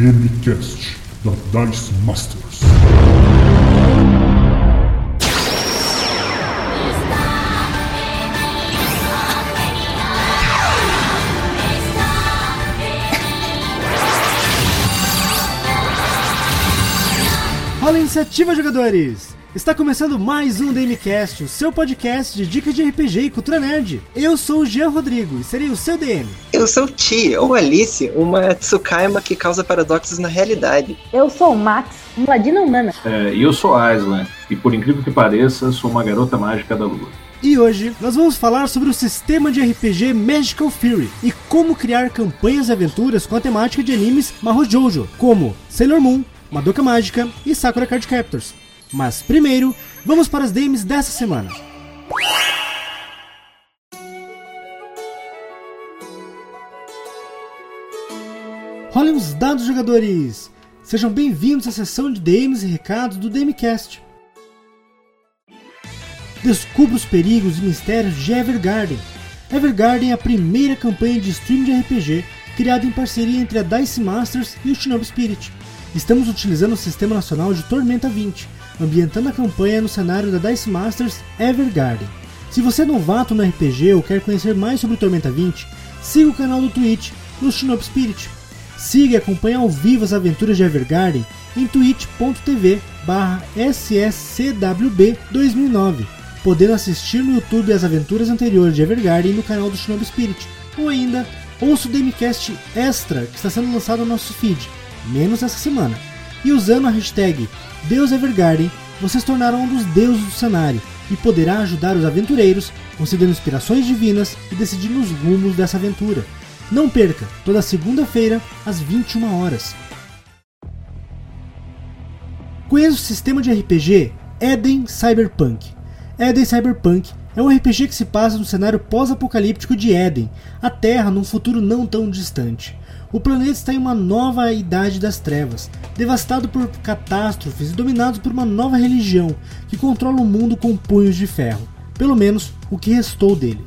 DMCast da Dice Masters. Rola a iniciativa, jogadores! Está começando mais um DMCast, o seu podcast de dicas de RPG e cultura nerd. Eu sou o Jean Rodrigo e serei o seu DM. Eu sou Ti, ou Alice, uma Tsukaima que causa paradoxos na realidade. Eu sou o Max, um ladino humana. É, e eu sou Aislan, e por incrível que pareça, sou uma garota mágica da lua. E hoje nós vamos falar sobre o sistema de RPG Magical Fury e como criar campanhas e aventuras com a temática de animes Mahou Jojo, como Sailor Moon, Madoka Mágica e Sakura Card Captors. Mas primeiro, vamos para as DMs dessa semana. Rolem os dados, jogadores! Sejam bem-vindos à sessão de DMs e recados do DMCast. Descubra os perigos e mistérios de Evergarden. Evergarden é a primeira campanha de stream de RPG criada em parceria entre a Dice Masters e o Shinobi Spirit. Estamos utilizando o Sistema Nacional de Tormenta 20, ambientando a campanha no cenário da Dice Masters Evergarden. Se você é novato no RPG ou quer conhecer mais sobre Tormenta 20, siga o canal do Twitch do Shinobi Spirit. Siga e acompanhe ao vivo as aventuras de Evergarden em twitch.tv sscwb2009, podendo assistir no YouTube as aventuras anteriores de Evergarden no canal do Shinobi Spirit, ou ainda ouça o Demicast Extra que está sendo lançado no nosso feed, menos essa semana. E usando a hashtag Deus Evergarden, você se tornará um dos deuses do cenário e poderá ajudar os aventureiros, concedendo inspirações divinas e decidindo os rumos dessa aventura. Não perca, toda segunda-feira, às 21 horas. Conheça o sistema de RPG Eden Cyberpunk. Eden Cyberpunk é um RPG que se passa no cenário pós-apocalíptico de Eden, a Terra num futuro não tão distante. O planeta está em uma nova idade das trevas, devastado por catástrofes e dominado por uma nova religião que controla o mundo com punhos de ferro, pelo menos o que restou dele.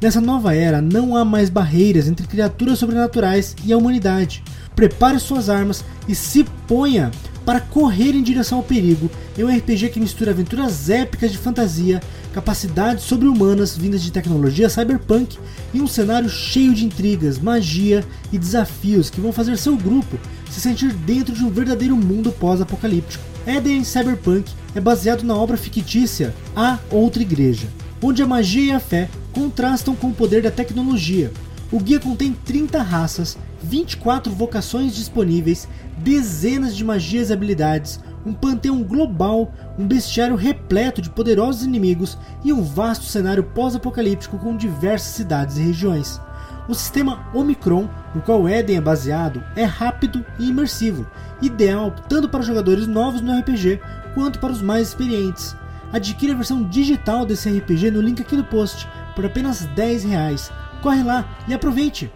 Nessa nova era não há mais barreiras entre criaturas sobrenaturais e a humanidade. Prepare suas armas e se ponha para correr em direção ao perigo em um RPG que mistura aventuras épicas de fantasia, capacidades sobre-humanas vindas de tecnologia cyberpunk e um cenário cheio de intrigas, magia e desafios que vão fazer seu grupo se sentir dentro de um verdadeiro mundo pós-apocalíptico. Eden Cyberpunk é baseado na obra fictícia A Outra Igreja, onde a magia e a fé contrastam com o poder da tecnologia. O guia contém 30 raças, 24 vocações disponíveis, dezenas de magias e habilidades, um panteão global, um bestiário repleto de poderosos inimigos e um vasto cenário pós-apocalíptico com diversas cidades e regiões. O sistema Omicron, no qual Eden é baseado, é rápido e imersivo, ideal tanto para jogadores novos no RPG quanto para os mais experientes. Adquira a versão digital desse RPG no link aqui do post por apenas 10 reais. Corre lá e aproveite!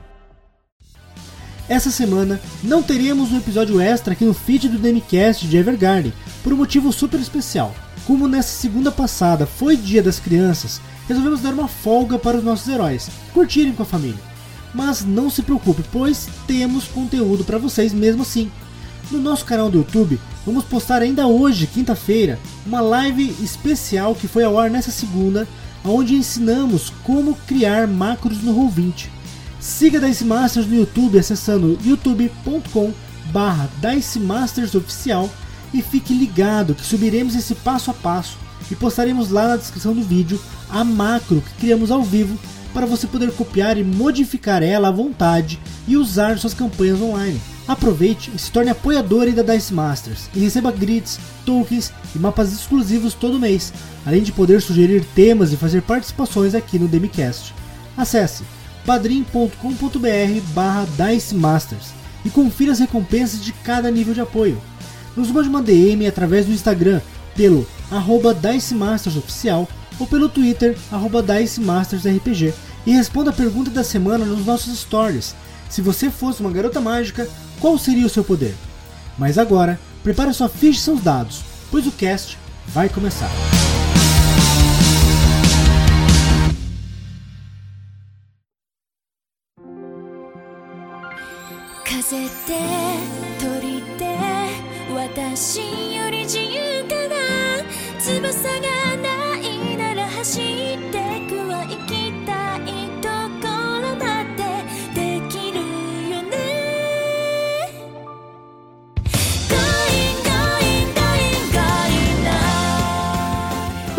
Essa semana não teremos um episódio extra aqui no feed do DMCast de Evergarden, por um motivo super especial. Como nessa segunda passada foi Dia das Crianças, resolvemos dar uma folga para os nossos heróis, curtirem com a família. Mas não se preocupe, pois temos conteúdo para vocês mesmo assim. No nosso canal do YouTube, vamos postar ainda hoje, quinta-feira, uma live especial que foi ao ar nessa segunda, onde ensinamos como criar macros no Roll20. Siga Dice Masters no YouTube acessando youtube.com barra Dice Masters Oficial e fique ligado que subiremos esse passo a passo e postaremos lá na descrição do vídeo a macro que criamos ao vivo para você poder copiar e modificar ela à vontade e usar suas campanhas online. Aproveite e se torne apoiador da Dice Masters e receba grids, tokens e mapas exclusivos todo mês, além de poder sugerir temas e fazer participações aqui no Demicast. Acesse padrim.com.br barra Masters e confira as recompensas de cada nível de apoio. Nos mande uma DM através do Instagram pelo arroba Dice Masters Oficial ou pelo Twitter arroba Dice Masters RPG e responda a pergunta da semana nos nossos stories. Se você fosse uma garota mágica, qual seria o seu poder? Mas agora, prepare sua ficha e seus dados, pois o cast vai começar. せて鳥って私より自由かな。翼が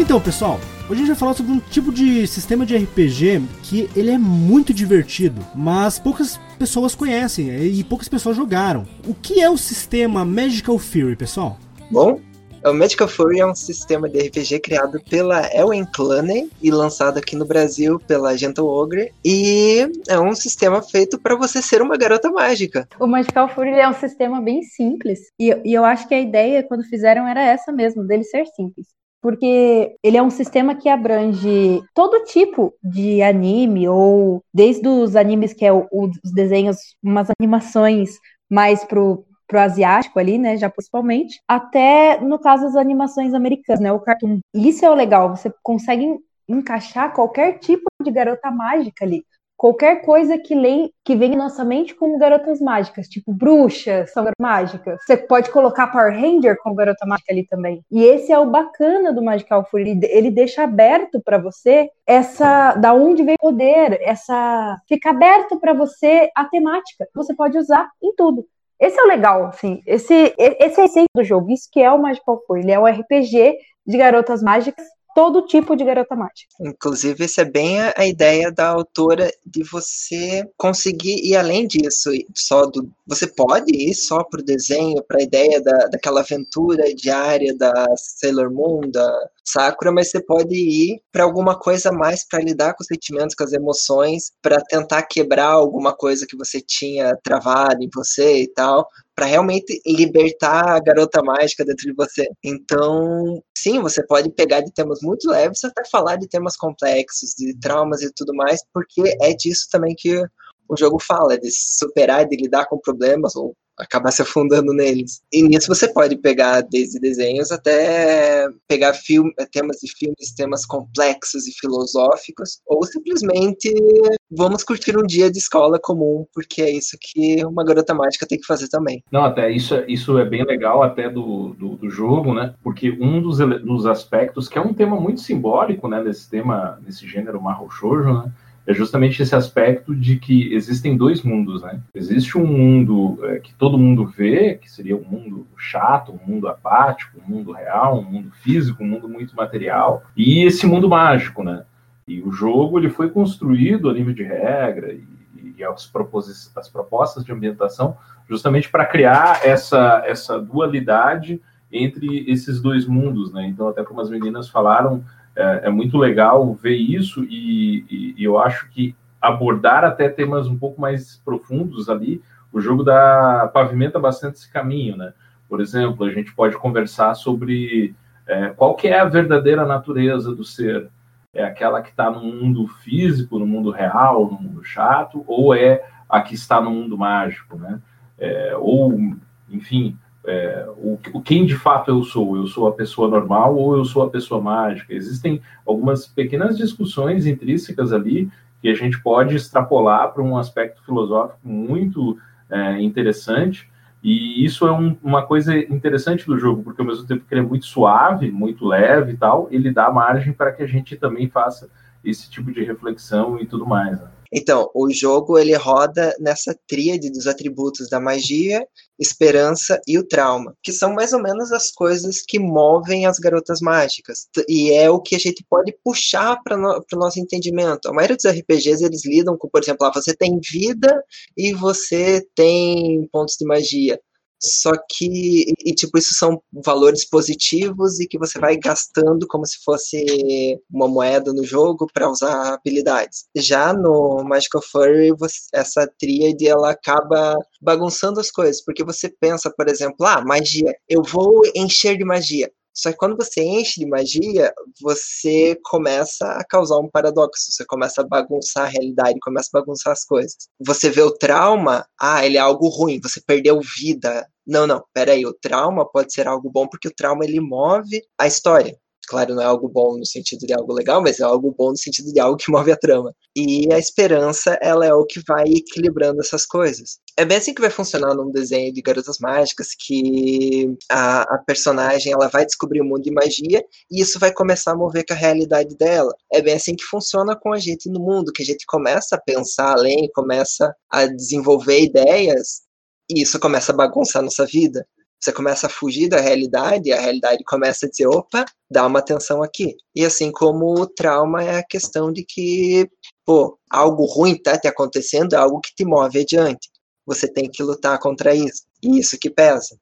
Então, pessoal, hoje a gente vai falar sobre um tipo de sistema de RPG que ele é muito divertido, mas poucas pessoas conhecem é, e poucas pessoas jogaram. O que é o sistema Magical Fury, pessoal? Bom, o Magical Fury é um sistema de RPG criado pela Elwen Claney e lançado aqui no Brasil pela Gentle Ogre. E é um sistema feito para você ser uma garota mágica. O Magical Fury é um sistema bem simples. E, e eu acho que a ideia, quando fizeram, era essa mesmo, dele ser simples. Porque ele é um sistema que abrange todo tipo de anime, ou desde os animes que é o- os desenhos, umas animações mais pro, pro asiático ali, né, já principalmente, até, no caso, as animações americanas, né, o cartoon. Isso é o legal, você consegue encaixar qualquer tipo de garota mágica ali. Qualquer coisa que, lei, que vem em nossa mente como garotas mágicas, tipo bruxas são mágicas. Você pode colocar Power Ranger como garota mágica ali também. E esse é o bacana do Magical Fury, ele, deixa aberto pra você essa da onde vem o poder, essa fica aberto pra você a temática. Você pode usar em tudo. Esse é o legal, assim. Esse, esse é a essência do jogo. Isso que é o Magical Fury. Ele é um RPG de garotas mágicas, todo tipo de garota mágica. Inclusive, essa é bem a, ideia da autora de você conseguir ir além disso. Só do, você pode ir só pro desenho, para a ideia da, daquela aventura diária da Sailor Moon, da Sakura, mas você pode ir para alguma coisa mais para lidar com os sentimentos, com as emoções, para tentar quebrar alguma coisa que você tinha travado em você e tal, para realmente libertar a garota mágica dentro de você. Então, sim, você pode pegar de temas muito leves até falar de temas complexos, de traumas e tudo mais, porque é disso também que o jogo fala, de superar, de lidar com problemas ou acabar se afundando neles. E nisso você pode pegar desde desenhos até pegar filme, temas de filmes, temas complexos e filosóficos, ou simplesmente vamos curtir um dia de escola comum, porque é isso que uma garota mágica tem que fazer também. Não, até isso, isso é bem legal até do, do, do jogo, né? Porque um dos, dos aspectos, que é um tema muito simbólico, né, desse tema, desse gênero Shoujo, né? É justamente esse aspecto de que existem dois mundos, né? Existe um mundo é, que todo mundo vê, que seria um mundo chato, um mundo apático, um mundo real, um mundo físico, um mundo muito material, e esse mundo mágico, né? E o jogo ele foi construído a nível de regra e, e as, as propostas de ambientação justamente para criar essa, essa dualidade entre esses dois mundos, né? Então, até como as meninas falaram, é, é muito legal ver isso e, e- e eu acho que abordar até temas um pouco mais profundos ali, o jogo dá pavimenta bastante esse caminho, né? Por exemplo, a gente pode conversar sobre é, qual que é a verdadeira natureza do ser. É aquela que está no mundo físico, no mundo real, no mundo chato, ou é a que está no mundo mágico, né? É, ou, enfim, é, o, quem de fato eu sou? Eu sou a pessoa normal ou eu sou a pessoa mágica? Existem algumas pequenas discussões intrínsecas ali que a gente pode extrapolar para um aspecto filosófico muito é, interessante. E isso é um, uma coisa interessante do jogo, porque ao mesmo tempo que ele é muito suave, muito leve e tal, ele dá margem para que a gente também faça esse tipo de reflexão e tudo mais. Né? Então, o jogo ele roda nessa tríade dos atributos da magia, esperança e o trauma, que são mais ou menos as coisas que movem as garotas mágicas. E é o que a gente pode puxar para no, o nosso entendimento. A maioria dos RPGs eles lidam com, por exemplo, ah, você tem vida e você tem pontos de magia. Só que, e, tipo, isso são valores positivos e que você vai gastando como se fosse uma moeda no jogo para usar habilidades. Já no Magical Furry, você- essa tríade ela acaba bagunçando as coisas, porque você pensa, por exemplo, ah, magia, eu vou encher de magia. Só que quando você enche de magia, você começa a causar um paradoxo, você começa a bagunçar a realidade, começa a bagunçar as coisas. Você vê o trauma, ah, ele é algo ruim, você perdeu vida. Não, não, peraí, o trauma pode ser algo bom porque o trauma ele move a história. Claro, não é algo bom no sentido de algo legal, mas é algo bom no sentido de algo que move a trama. E a esperança, ela é o que vai equilibrando essas coisas. É bem assim que vai funcionar num desenho de Garotas Mágicas, que a, a personagem ela vai descobrir o mundo de magia e isso vai começar a mover com a realidade dela. É bem assim que funciona com a gente no mundo, que a gente começa a pensar além, começa a desenvolver ideias e isso começa a bagunçar a nossa vida. Você começa a fugir da realidade, e a realidade começa a dizer, opa, dá uma atenção aqui. E assim como o trauma é a questão de que, pô, algo ruim tá te acontecendo, é algo que te move adiante. Você tem que lutar contra isso. E isso que pesa.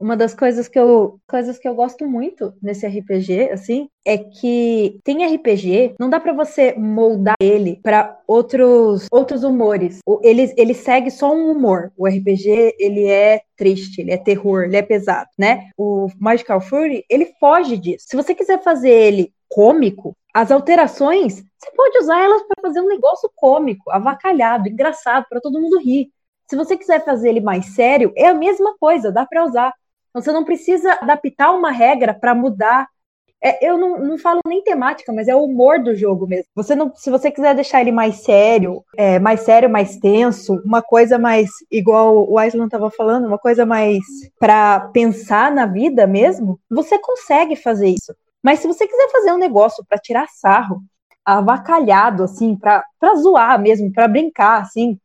Uma das coisas que eu, coisas que eu gosto muito nesse RPG, assim, é que tem RPG, não dá para você moldar ele para outros outros humores. Ele, ele segue só um humor. O RPG, ele é triste, ele é terror, ele é pesado, né? O Magical Fury, ele foge disso. Se você quiser fazer ele cômico, as alterações, você pode usar elas para fazer um negócio cômico, avacalhado, engraçado, para todo mundo rir. Se você quiser fazer ele mais sério, é a mesma coisa, dá para usar. Então você não precisa adaptar uma regra para mudar. É, eu não, não falo nem temática, mas é o humor do jogo mesmo. Você não, se você quiser deixar ele mais sério, é, mais sério, mais tenso, uma coisa mais igual o Aislan estava falando, uma coisa mais para pensar na vida mesmo, você consegue fazer isso. Mas se você quiser fazer um negócio para tirar sarro, avacalhado assim, para zoar mesmo, para brincar assim,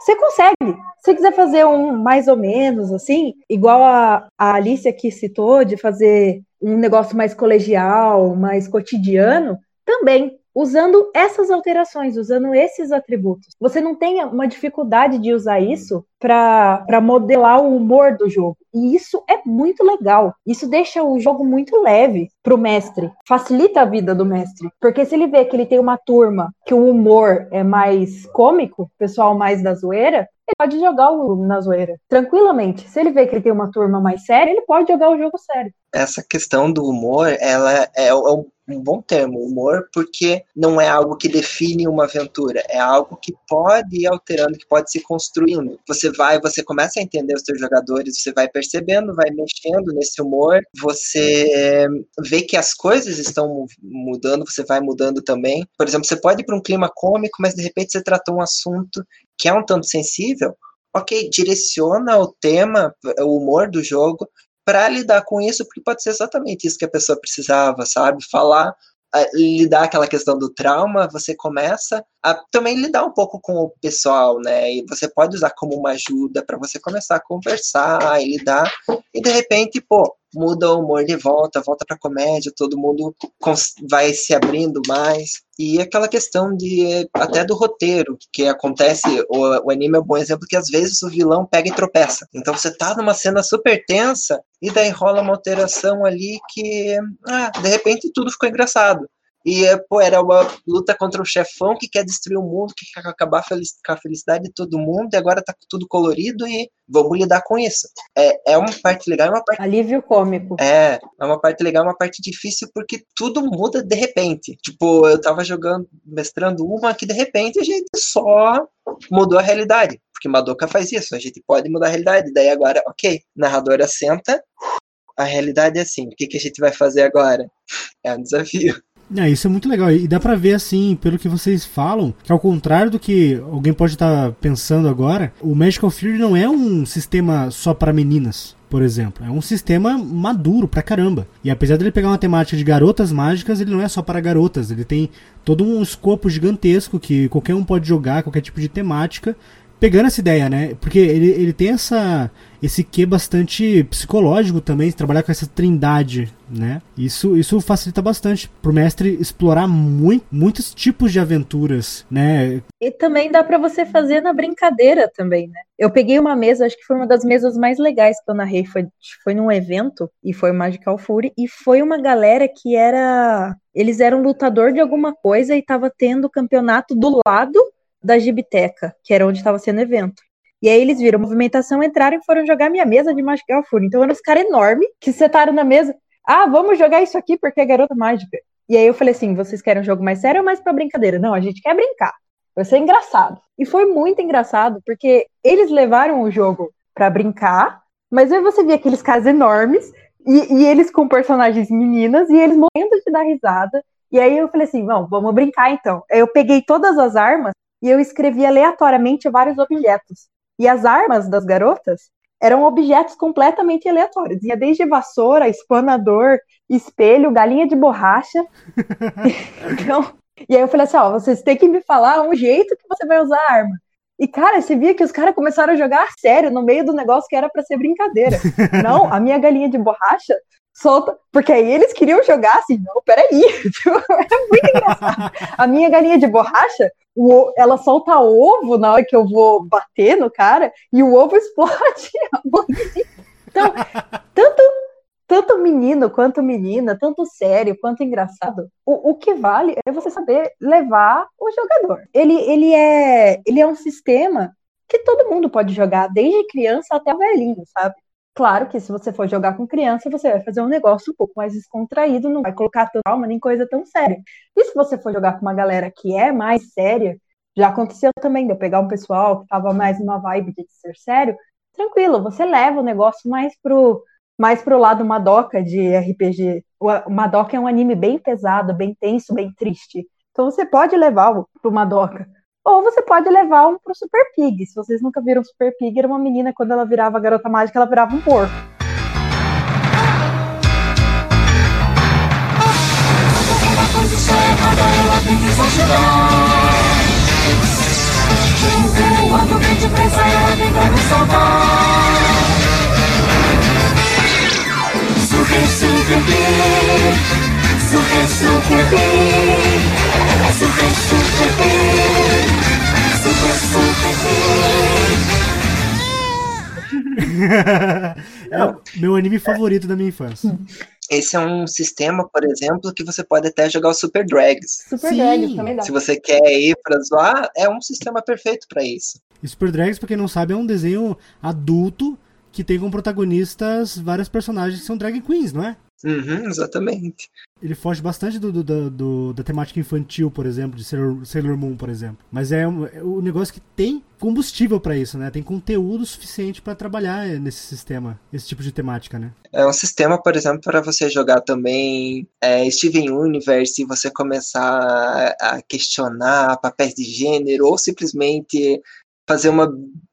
você consegue. Se quiser fazer um mais ou menos assim, igual a, a que citou, de fazer um negócio mais colegial, mais cotidiano, também usando essas alterações, usando esses atributos. Você não tem uma dificuldade de usar isso para modelar o humor do jogo. E isso é muito legal. Isso deixa o jogo muito leve para o mestre. Facilita a vida do mestre. Porque se ele vê que ele tem uma turma que o humor é mais cômico, pessoal mais da zoeira, ele pode jogar o na zoeira. Tranquilamente. Se ele vê que ele tem uma turma mais séria, ele pode jogar o jogo sério. Essa questão do humor, ela é, é, é um bom termo, humor, porque não é algo que define uma aventura, é algo que pode ir alterando, que pode se construindo. Você vai, você começa a entender os seus jogadores, você vai percebendo, vai mexendo nesse humor, você vê que as coisas estão mudando, você vai mudando também. Por exemplo, você pode ir para um clima cômico, mas de repente você tratou um assunto que é um tanto sensível, ok, direciona o tema, o humor do jogo para lidar com isso, porque pode ser exatamente isso que a pessoa precisava, sabe? Falar lidar aquela questão do trauma, você começa a também lidar um pouco com o pessoal, né? E você pode usar como uma ajuda para você começar a conversar e lidar, e de repente, pô, muda o humor de volta, volta para comédia, todo mundo vai se abrindo mais. E aquela questão de até do roteiro que acontece, o, o anime é um bom exemplo que às vezes o vilão pega e tropeça. Então você tá numa cena super tensa e daí rola uma alteração ali que, ah, de repente tudo ficou engraçado. E, pô, era uma luta contra um chefão que quer destruir o mundo, que quer acabar com a felicidade de todo mundo, e agora tá tudo colorido e vamos lidar com isso. É, é uma parte legal e uma parte. Alívio cômico. É, é uma parte legal uma parte difícil porque tudo muda de repente. Tipo, eu tava jogando, mestrando uma que de repente a gente só mudou a realidade. Porque Madoka faz isso, a gente pode mudar a realidade. Daí agora, ok, narradora senta, a realidade é assim, o que, que a gente vai fazer agora? É um desafio. É, isso é muito legal. E dá pra ver, assim, pelo que vocês falam, que ao contrário do que alguém pode estar tá pensando agora, o Magical Fury não é um sistema só para meninas por exemplo. É um sistema maduro pra caramba. E apesar dele pegar uma temática de garotas mágicas, ele não é só para garotas. Ele tem todo um escopo gigantesco que qualquer um pode jogar, qualquer tipo de temática pegando essa ideia, né? Porque ele, ele tem essa esse quê bastante psicológico também, trabalhar com essa trindade, né? Isso, isso facilita bastante pro mestre explorar muito, muitos tipos de aventuras, né? E também dá para você fazer na brincadeira também, né? Eu peguei uma mesa, acho que foi uma das mesas mais legais que eu narrei, foi, foi num evento, e foi o Magical Fury, e foi uma galera que era... Eles eram lutador de alguma coisa e tava tendo campeonato do lado da Gibiteca, que era onde estava sendo evento. E aí eles viram movimentação, entraram e foram jogar minha mesa de Magical Fury. Então eram os caras enormes que sentaram na mesa. Ah, vamos jogar isso aqui porque é garota mágica. E aí eu falei assim: vocês querem um jogo mais sério ou mais pra brincadeira? Não, a gente quer brincar. Vai ser engraçado. E foi muito engraçado, porque eles levaram o jogo para brincar, mas aí você via aqueles caras enormes, E, e eles com personagens meninas e eles morrendo de dar risada. E aí eu falei assim, não, vamos brincar então. Eu peguei todas as armas e eu escrevi aleatoriamente vários objetos. E as armas das garotas eram objetos completamente aleatórios. Ia desde vassoura, espanador, espelho, galinha de borracha. então, e aí eu falei assim, ó, vocês têm que me falar um jeito que você vai usar a arma. E, cara, você via que os caras começaram a jogar a sério no meio do negócio que era para ser brincadeira. Não, a minha galinha de borracha solta. Porque aí eles queriam jogar assim, não, peraí. é muito engraçado. A minha galinha de borracha, o, ela solta ovo na hora que eu vou bater no cara e o ovo explode. então, tanto tanto menino quanto menina, tanto sério quanto engraçado, o, o que vale é você saber levar o jogador. Ele, ele, é, ele é um sistema que todo mundo pode jogar, desde criança até velhinho, sabe? Claro que se você for jogar com criança, você vai fazer um negócio um pouco mais descontraído, não vai colocar tanta alma nem coisa tão séria. E se você for jogar com uma galera que é mais séria, já aconteceu também de eu pegar um pessoal que tava mais numa vibe de ser sério, tranquilo, você leva o negócio mais pro mais pro lado Madoka de RPG. O Madoka é um anime bem pesado, bem tenso, bem triste. Então você pode levar pro Madoka. Ou você pode levar um pro Super Pig. Se vocês nunca viram Super Pig, era uma menina, quando ela virava a garota mágica, ela virava um porco. Super, super big. Super, super big. é o meu anime favorito da minha infância. Esse é um sistema, por exemplo, que você pode até jogar o Super Drags. Super Sim. Drags também dá. Se você quer ir pra zoar, é um sistema perfeito pra isso. E Super Drags, pra quem não sabe, é um desenho adulto que tem como protagonistas vários personagens que são drag queens, não é? Uhum, exatamente. Ele foge bastante do, do- do- do- da temática infantil, por exemplo, de Sailor, Sailor Moon, por exemplo. Mas é um, é um negócio que tem combustível pra isso, né? Tem conteúdo suficiente pra trabalhar nesse sistema, esse tipo de temática, né? É um sistema, por exemplo, para você jogar também é, Steven Universe e você começar a questionar papéis de gênero ou simplesmente fazer uma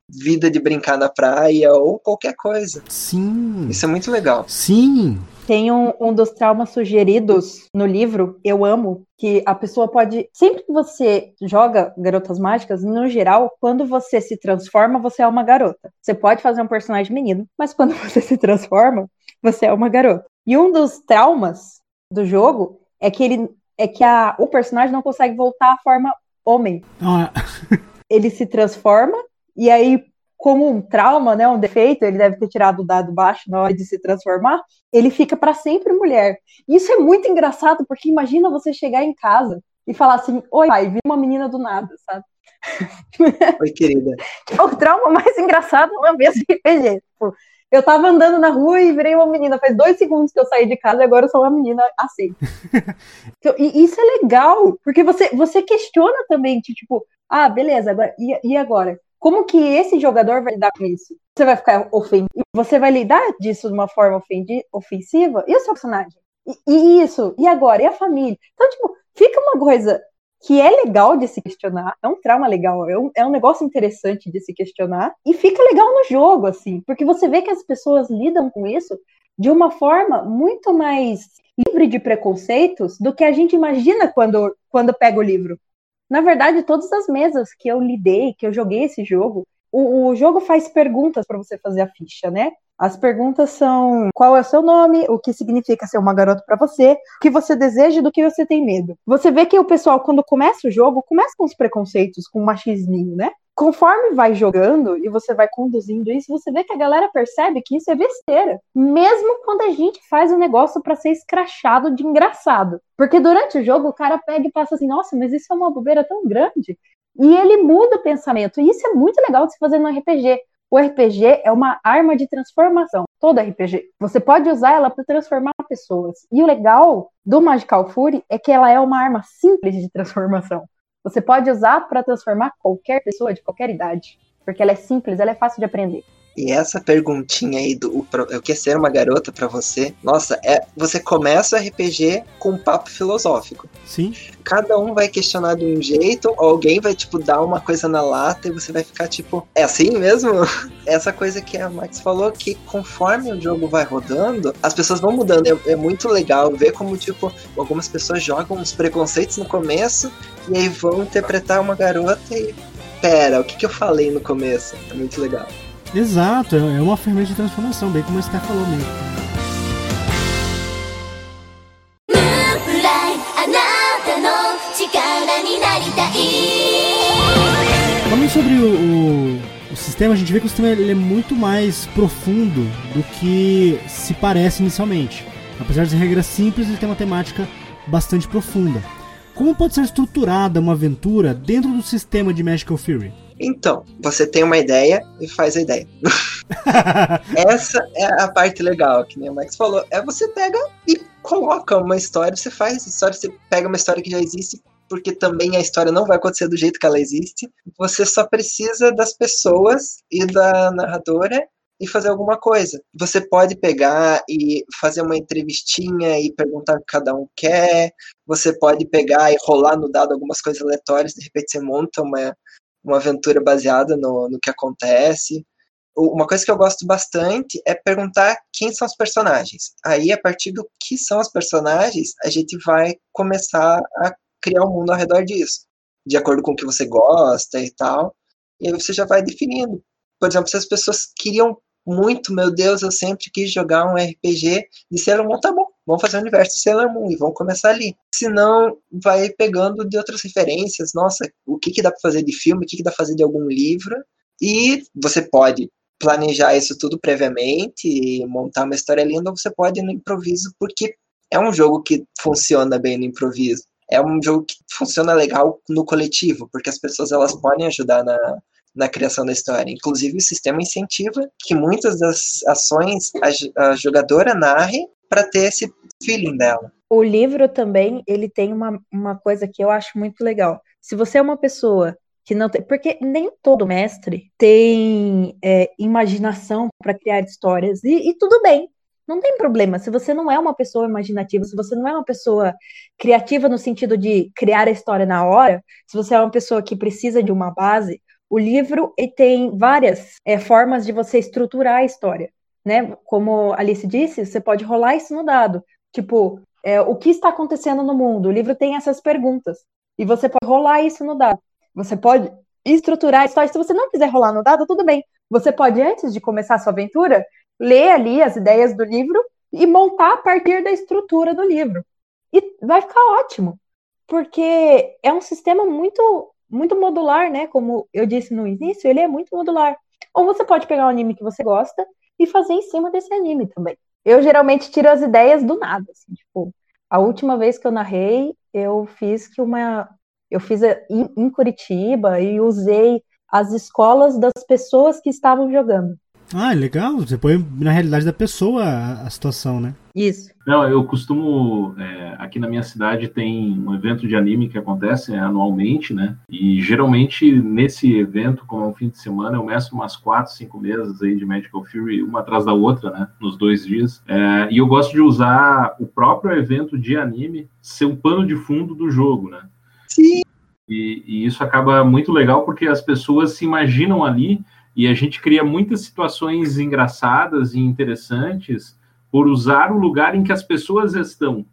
vida de brincar na praia ou qualquer coisa. Sim. Isso é muito legal. Sim. Tem um, um dos traumas sugeridos no livro, Eu Amo, que a pessoa pode. Sempre que você joga Garotas Mágicas, no geral, quando você se transforma, você é uma garota. Você pode fazer um personagem menino, mas quando você se transforma, você é uma garota. E um dos traumas do jogo é que ele é que a, o personagem não consegue voltar à forma homem. Ah, Ele se transforma e aí como um trauma, né, um defeito, ele deve ter tirado o dado baixo na hora de se transformar, ele fica para sempre mulher. Isso é muito engraçado, porque imagina você chegar em casa e falar assim: Oi, pai, vi uma menina do nada, sabe? Oi, querida. É o trauma mais engraçado uma vez de RPG. Tipo, eu tava andando na rua e virei uma menina. Faz dois segundos que eu saí de casa e agora eu sou uma menina aceita. Então, e isso é legal, porque você, você questiona também, tipo, ah, beleza, agora, e, e agora? Como que esse jogador vai lidar com isso? Você vai ficar ofendido? Você vai lidar disso de uma forma ofensiva? E o seu personagem? E, e isso? E agora? E a família? Então, tipo, fica uma coisa que é legal de se questionar, é um trauma legal, é um, é um negócio interessante de se questionar, e fica legal no jogo, assim, porque você vê que as pessoas lidam com isso de uma forma muito mais livre de preconceitos do que a gente imagina quando, quando pega o livro. Na verdade, todas as mesas que eu lidei, que eu joguei esse jogo, o, o jogo faz perguntas para você fazer a ficha, né? As perguntas são: qual é o seu nome? O que significa ser uma garota para você? O que você deseja do que você tem medo? Você vê que o pessoal, quando começa o jogo, começa com os preconceitos, com o machisminho, né? Conforme vai jogando e você vai conduzindo isso, você vê que a galera percebe que isso é besteira. Mesmo quando a gente faz o negócio para ser escrachado de engraçado. Porque durante o jogo o cara pega e passa assim: nossa, mas isso é uma bobeira tão grande. E ele muda o pensamento. E isso é muito legal de se fazer no RPG. O RPG é uma arma de transformação. Todo RPG. Você pode usar ela para transformar pessoas. E o legal do Magical Fury é que ela é uma arma simples de transformação. Você pode usar para transformar qualquer pessoa de qualquer idade. Porque ela é simples, ela é fácil de aprender. E essa perguntinha aí do o que é ser uma garota pra você? Nossa, é você começa o RPG com um papo filosófico. Sim. Cada um vai questionar de um jeito, ou alguém vai tipo dar uma coisa na lata e você vai ficar tipo, é assim mesmo? Essa coisa que a Max falou que conforme o jogo vai rodando, as pessoas vão mudando. É, é muito legal ver como tipo algumas pessoas jogam uns preconceitos no começo e aí vão interpretar uma garota e pera, o que, que eu falei no começo? É muito legal. Exato, é, é uma ferramenta de transformação, bem como a Esther falou mesmo. Falando sobre o, o, o, sistema, a gente vê que o sistema ele é muito mais profundo do que se parece inicialmente. Apesar de ser regra simples, ele tem uma temática bastante profunda. Como pode ser estruturada uma aventura dentro do sistema de Magical Fury? Então, você tem uma ideia e faz a ideia. Essa é a parte legal, que nem o Max falou. É você pega e coloca uma história, você faz essa história, você pega uma história que já existe, porque também a história não vai acontecer do jeito que ela existe. Você só precisa das pessoas e da narradora e fazer alguma coisa. Você pode pegar e fazer uma entrevistinha e perguntar o que cada um quer. Você pode pegar e rolar no dado algumas coisas aleatórias, de repente você monta uma, uma aventura baseada no, no que acontece. Uma coisa que eu gosto bastante é perguntar quem são os personagens. Aí, a partir do que são os personagens, a gente vai começar a criar um mundo ao redor disso, de acordo com o que você gosta e tal. E aí você já vai definindo. Por exemplo, se as pessoas queriam muito, meu Deus, eu sempre quis jogar um RPG Sailor Moon, tá bom, vamos fazer o universo de Sailor Moon e vamos começar ali. Se não, vai pegando de outras referências, nossa, o que, que dá pra fazer de filme, o que, que dá pra fazer de algum livro, e você pode planejar isso tudo previamente e montar uma história linda, ou você pode ir no improviso, porque é um jogo que funciona bem no improviso. É um jogo que funciona legal no coletivo, porque as pessoas elas podem ajudar na, na criação da história. Inclusive, o sistema incentiva que muitas das ações a, a jogadora narre para ter esse feeling dela. O livro também, ele tem uma, uma coisa que eu acho muito legal. Se você é uma pessoa que não tem. Porque nem todo mestre tem é, imaginação para criar histórias. E, e tudo bem, não tem problema. Se você não é uma pessoa imaginativa, se você não é uma pessoa criativa no sentido de criar a história na hora, se você é uma pessoa que precisa de uma base, o livro tem várias é, formas de você estruturar a história. Né? Como a Alice disse, você pode rolar isso no dado. Tipo, é, o que está acontecendo no mundo? O livro tem essas perguntas. E você pode rolar isso no dado. Você pode estruturar a história. Se você não quiser rolar no dado, tudo bem. Você pode, antes de começar a sua aventura, ler ali as ideias do livro e montar a partir da estrutura do livro. E vai ficar ótimo. Porque é um sistema muito, muito modular, né? Como eu disse no início, ele é muito modular. Ou você pode pegar um anime que você gosta e fazer em cima desse anime também. Eu geralmente tiro as ideias do nada, assim, tipo, a última vez que eu narrei, eu fiz que uma eu fiz em Curitiba e usei as escolas das pessoas que estavam jogando. Ah, legal. Você põe na realidade da pessoa a, a situação, né? Isso. Não, eu costumo. é, aqui na minha cidade tem um evento de anime que acontece é, anualmente, né? E geralmente nesse evento, como é um fim de semana, eu meço umas quatro, cinco mesas aí de Magical Fury, uma atrás da outra, né? Nos dois dias. É, e eu gosto de usar o próprio evento de anime ser o pano de fundo do jogo, né? Sim. E, e isso acaba muito legal porque as pessoas se imaginam ali e a gente cria muitas situações engraçadas e interessantes por usar o lugar em que as pessoas estão.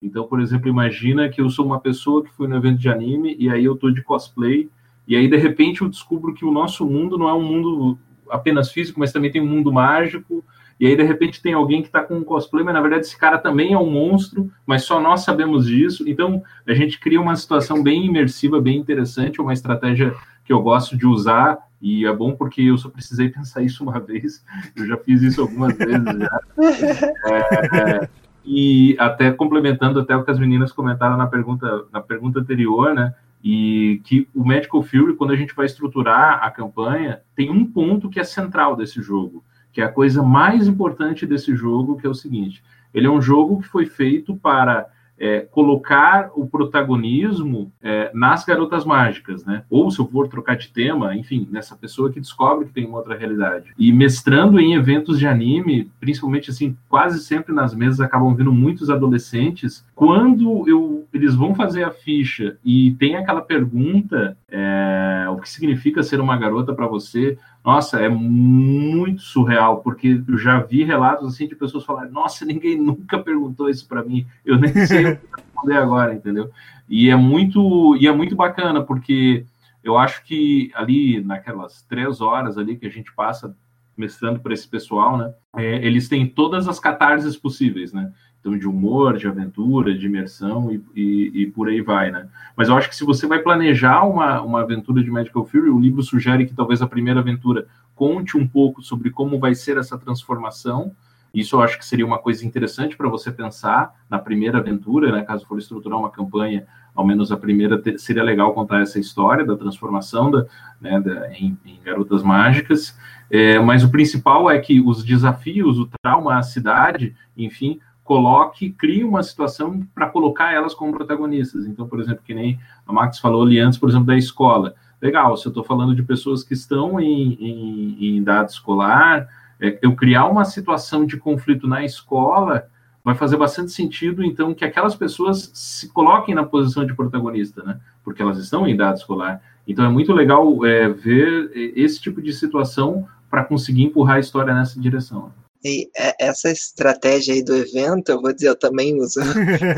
Então, por exemplo, imagina que eu sou uma pessoa que foi no evento de anime e aí eu tô de cosplay e aí de repente eu descubro que o nosso mundo não é um mundo apenas físico, mas também tem um mundo mágico. E aí de repente tem alguém que está com um cosplay, mas na verdade esse cara também é um monstro, mas só nós sabemos disso. Então a gente cria uma situação bem imersiva, bem interessante, uma estratégia que eu gosto de usar e é bom porque eu só precisei pensar isso uma vez. Eu já fiz isso algumas vezes já. É, e até complementando até o que as meninas comentaram na pergunta, na pergunta anterior, né? E que o Magical Fury, quando a gente vai estruturar a campanha, tem um ponto que é central desse jogo, que é a coisa mais importante desse jogo, que é o seguinte: ele é um jogo que foi feito para é, colocar o protagonismo é, nas garotas mágicas, né? Ou se eu for trocar de tema, enfim, nessa pessoa que descobre que tem uma outra realidade. E mestrando em eventos de anime, principalmente assim, quase sempre nas mesas acabam vindo muitos adolescentes. Quando eu, eles vão fazer a ficha e tem aquela pergunta, é, o que significa ser uma garota para você? Nossa, é muito surreal, porque eu já vi relatos assim de pessoas falarem: Nossa, ninguém nunca perguntou isso para mim, eu nem sei o que responder agora, entendeu? E é muito e é muito bacana porque eu acho que ali naquelas três horas ali que a gente passa mestrando para esse pessoal, né? É, eles têm todas as catarses possíveis, né? Então, de humor, de aventura, de imersão e, e, e, por aí vai, né? Mas eu acho que se você vai planejar uma, uma aventura de Magical Fury, o livro sugere que talvez a primeira aventura conte um pouco sobre como vai ser essa transformação. Isso eu acho que seria uma coisa interessante para você pensar na primeira aventura, né? Caso for estruturar uma campanha, ao menos a primeira seria legal contar essa história da transformação da, né, da em, em, Garotas Mágicas. É, mas o principal é que os desafios, o trauma, a cidade, enfim, coloque, crie uma situação para colocar elas como protagonistas. Então, por exemplo, que nem a Max falou ali antes, por exemplo, da escola. Legal, se eu estou falando de pessoas que estão em, em, em idade escolar, é, eu criar uma situação de conflito na escola vai fazer bastante sentido, então, que aquelas pessoas se coloquem na posição de protagonista, né? Porque elas estão em idade escolar. Então, é muito legal é, ver esse tipo de situação para conseguir empurrar a história nessa direção. E essa estratégia aí do evento, eu vou dizer, eu também uso.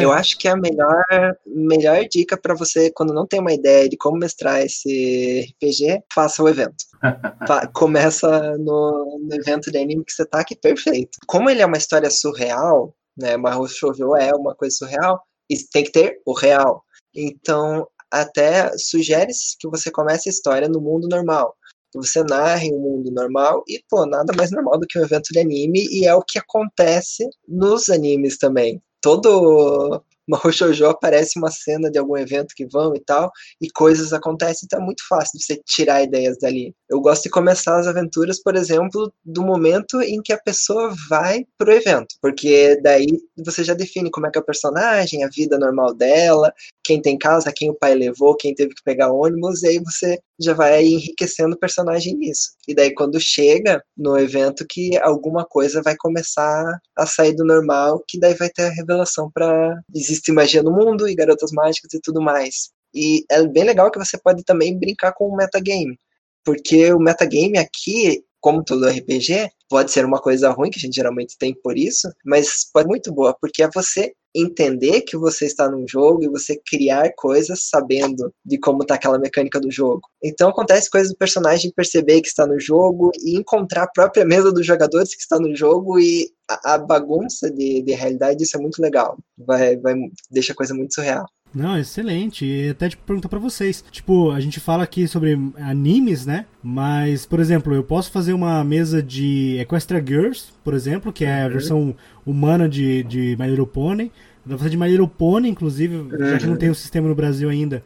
eu acho que é a melhor, melhor dica para você, quando não tem uma ideia de como mestrar esse RPG, faça o evento. Começa no, no, evento de anime que você tá aqui, perfeito. Como ele é uma história surreal, né? Marro Choveu é uma coisa surreal, e tem que ter o real. Então, até sugere que você comece a história no mundo normal que você narre um mundo normal e, pô, nada mais normal do que um evento de anime e é o que acontece nos animes também. Todo Mahou Shoujo aparece uma cena de algum evento que vão e tal, e coisas acontecem, então é muito fácil você tirar ideias dali. Eu gosto de começar as aventuras, por exemplo, do momento em que a pessoa vai pro evento, porque daí você já define como é que é o personagem, a vida normal dela, quem tem casa, quem o pai levou, quem teve que pegar ônibus, e aí você já vai enriquecendo o personagem nisso. E daí quando chega no evento que alguma coisa vai começar a sair do normal, que daí vai ter a revelação para existe magia no mundo e garotas mágicas e tudo mais. E é bem legal que você pode também brincar com o metagame, porque o metagame aqui como todo RPG, pode ser uma coisa ruim, que a gente geralmente tem por isso, mas pode muito boa, porque é você entender que você está num jogo e você criar coisas sabendo de como está aquela mecânica do jogo. Então acontece coisas do personagem perceber que está no jogo e encontrar a própria mesa dos jogadores que está no jogo e a, a bagunça de, de realidade, isso é muito legal. Vai, vai, deixa a coisa muito surreal. Não, excelente. E até tipo, perguntar para vocês. Tipo, a gente fala aqui sobre animes, né? Mas, por exemplo, eu posso fazer uma mesa de Equestria Girls, por exemplo, que é a uhum. versão humana de, de My Little Pony. Dá pra fazer de My Little Pony, inclusive, uhum. já que não tem o um sistema no Brasil ainda.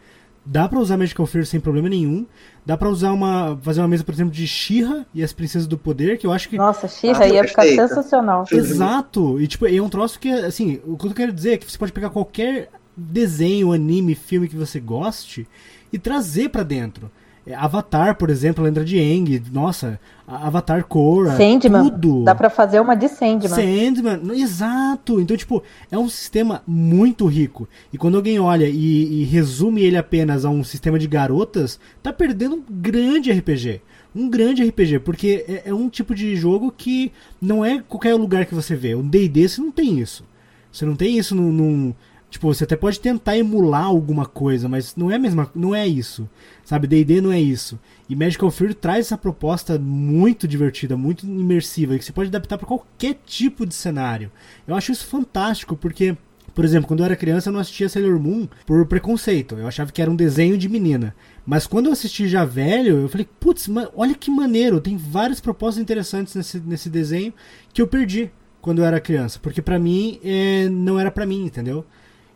Dá pra usar Magical Fear sem problema nenhum. Dá pra usar uma. fazer uma mesa, por exemplo, de Shira e as Princesas do Poder, que eu acho que. Nossa, Shira ah, ia ficar sensacional. Exato! E tipo, é um troço que, assim, o que eu quero dizer é que você pode pegar qualquer desenho, anime, filme que você goste e trazer para dentro. É, Avatar, por exemplo, lembra de Eng, nossa, Avatar Korra, Sandman, tudo. Dá pra fazer uma de Sandman. Sandman, exato. Então, tipo, é um sistema muito rico. E quando alguém olha e, e resume ele apenas a um sistema de garotas, tá perdendo um grande RPG. Um grande RPG, porque é, é um tipo de jogo que não é qualquer lugar que você vê. O D&D você não tem isso. Você não tem isso num, num Tipo, você até pode tentar emular alguma coisa, mas não é mesma, não é isso. Sabe, D&D não é isso. E Magical Fury traz essa proposta muito divertida, muito imersiva, que você pode adaptar para qualquer tipo de cenário. Eu acho isso fantástico, porque por exemplo, quando eu era criança eu não assistia Sailor Moon por preconceito. Eu achava que era um desenho de menina. Mas quando eu assisti já velho, eu falei, putz, olha que maneiro, tem várias propostas interessantes nesse, nesse desenho que eu perdi quando eu era criança. Porque para mim é, não era para mim, entendeu?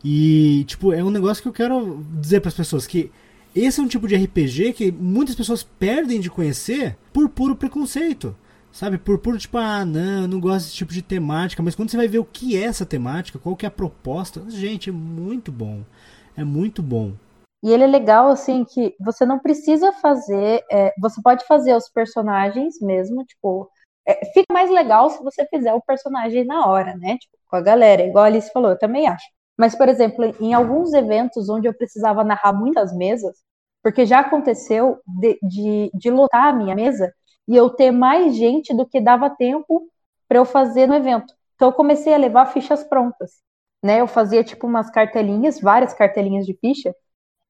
E, tipo, é um negócio que eu quero dizer para as pessoas que esse é um tipo de RPG que muitas pessoas perdem de conhecer por puro preconceito. Sabe, por puro tipo, ah, não, eu não gosto desse tipo de temática, mas quando você vai ver o que é essa temática, qual que é a proposta, gente, é muito bom. É muito bom. E ele é legal, assim, que você não precisa fazer. é, você pode fazer os personagens mesmo, tipo. é, fica mais legal se você fizer o personagem na hora, né? Tipo, com a galera, igual a Alice falou, eu também acho. Mas, por exemplo, em alguns eventos onde eu precisava narrar muitas mesas, porque já aconteceu de, de, de lotar a minha mesa e eu ter mais gente do que dava tempo para eu fazer no evento. Então eu comecei a levar fichas prontas, né? Eu fazia tipo umas cartelinhas, várias cartelinhas de ficha,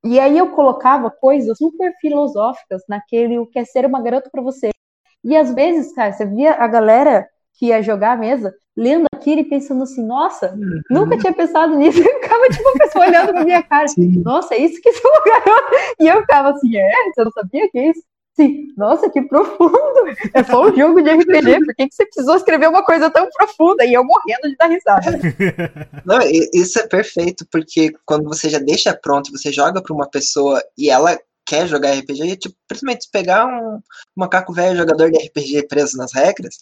e aí eu colocava coisas super filosóficas naquele o que é ser uma garota para você. E às vezes, cara, você via a galera que ia jogar a mesa lendo aquilo e pensando assim, nossa, nunca tinha pensado nisso. Eu ficava tipo a pessoa olhando pra minha cara, Sim. nossa, é isso que sou uma garota. E eu ficava assim, é, você não sabia que é isso? Sim, nossa, que profundo. É só um jogo de RPG, por que, que você precisou escrever uma coisa tão profunda? E eu morrendo de dar risada. Não, isso é perfeito, porque quando você já deixa pronto, você joga pra uma pessoa e ela quer jogar RPG, é tipo, principalmente se pegar um macaco velho jogador de RPG preso nas regras,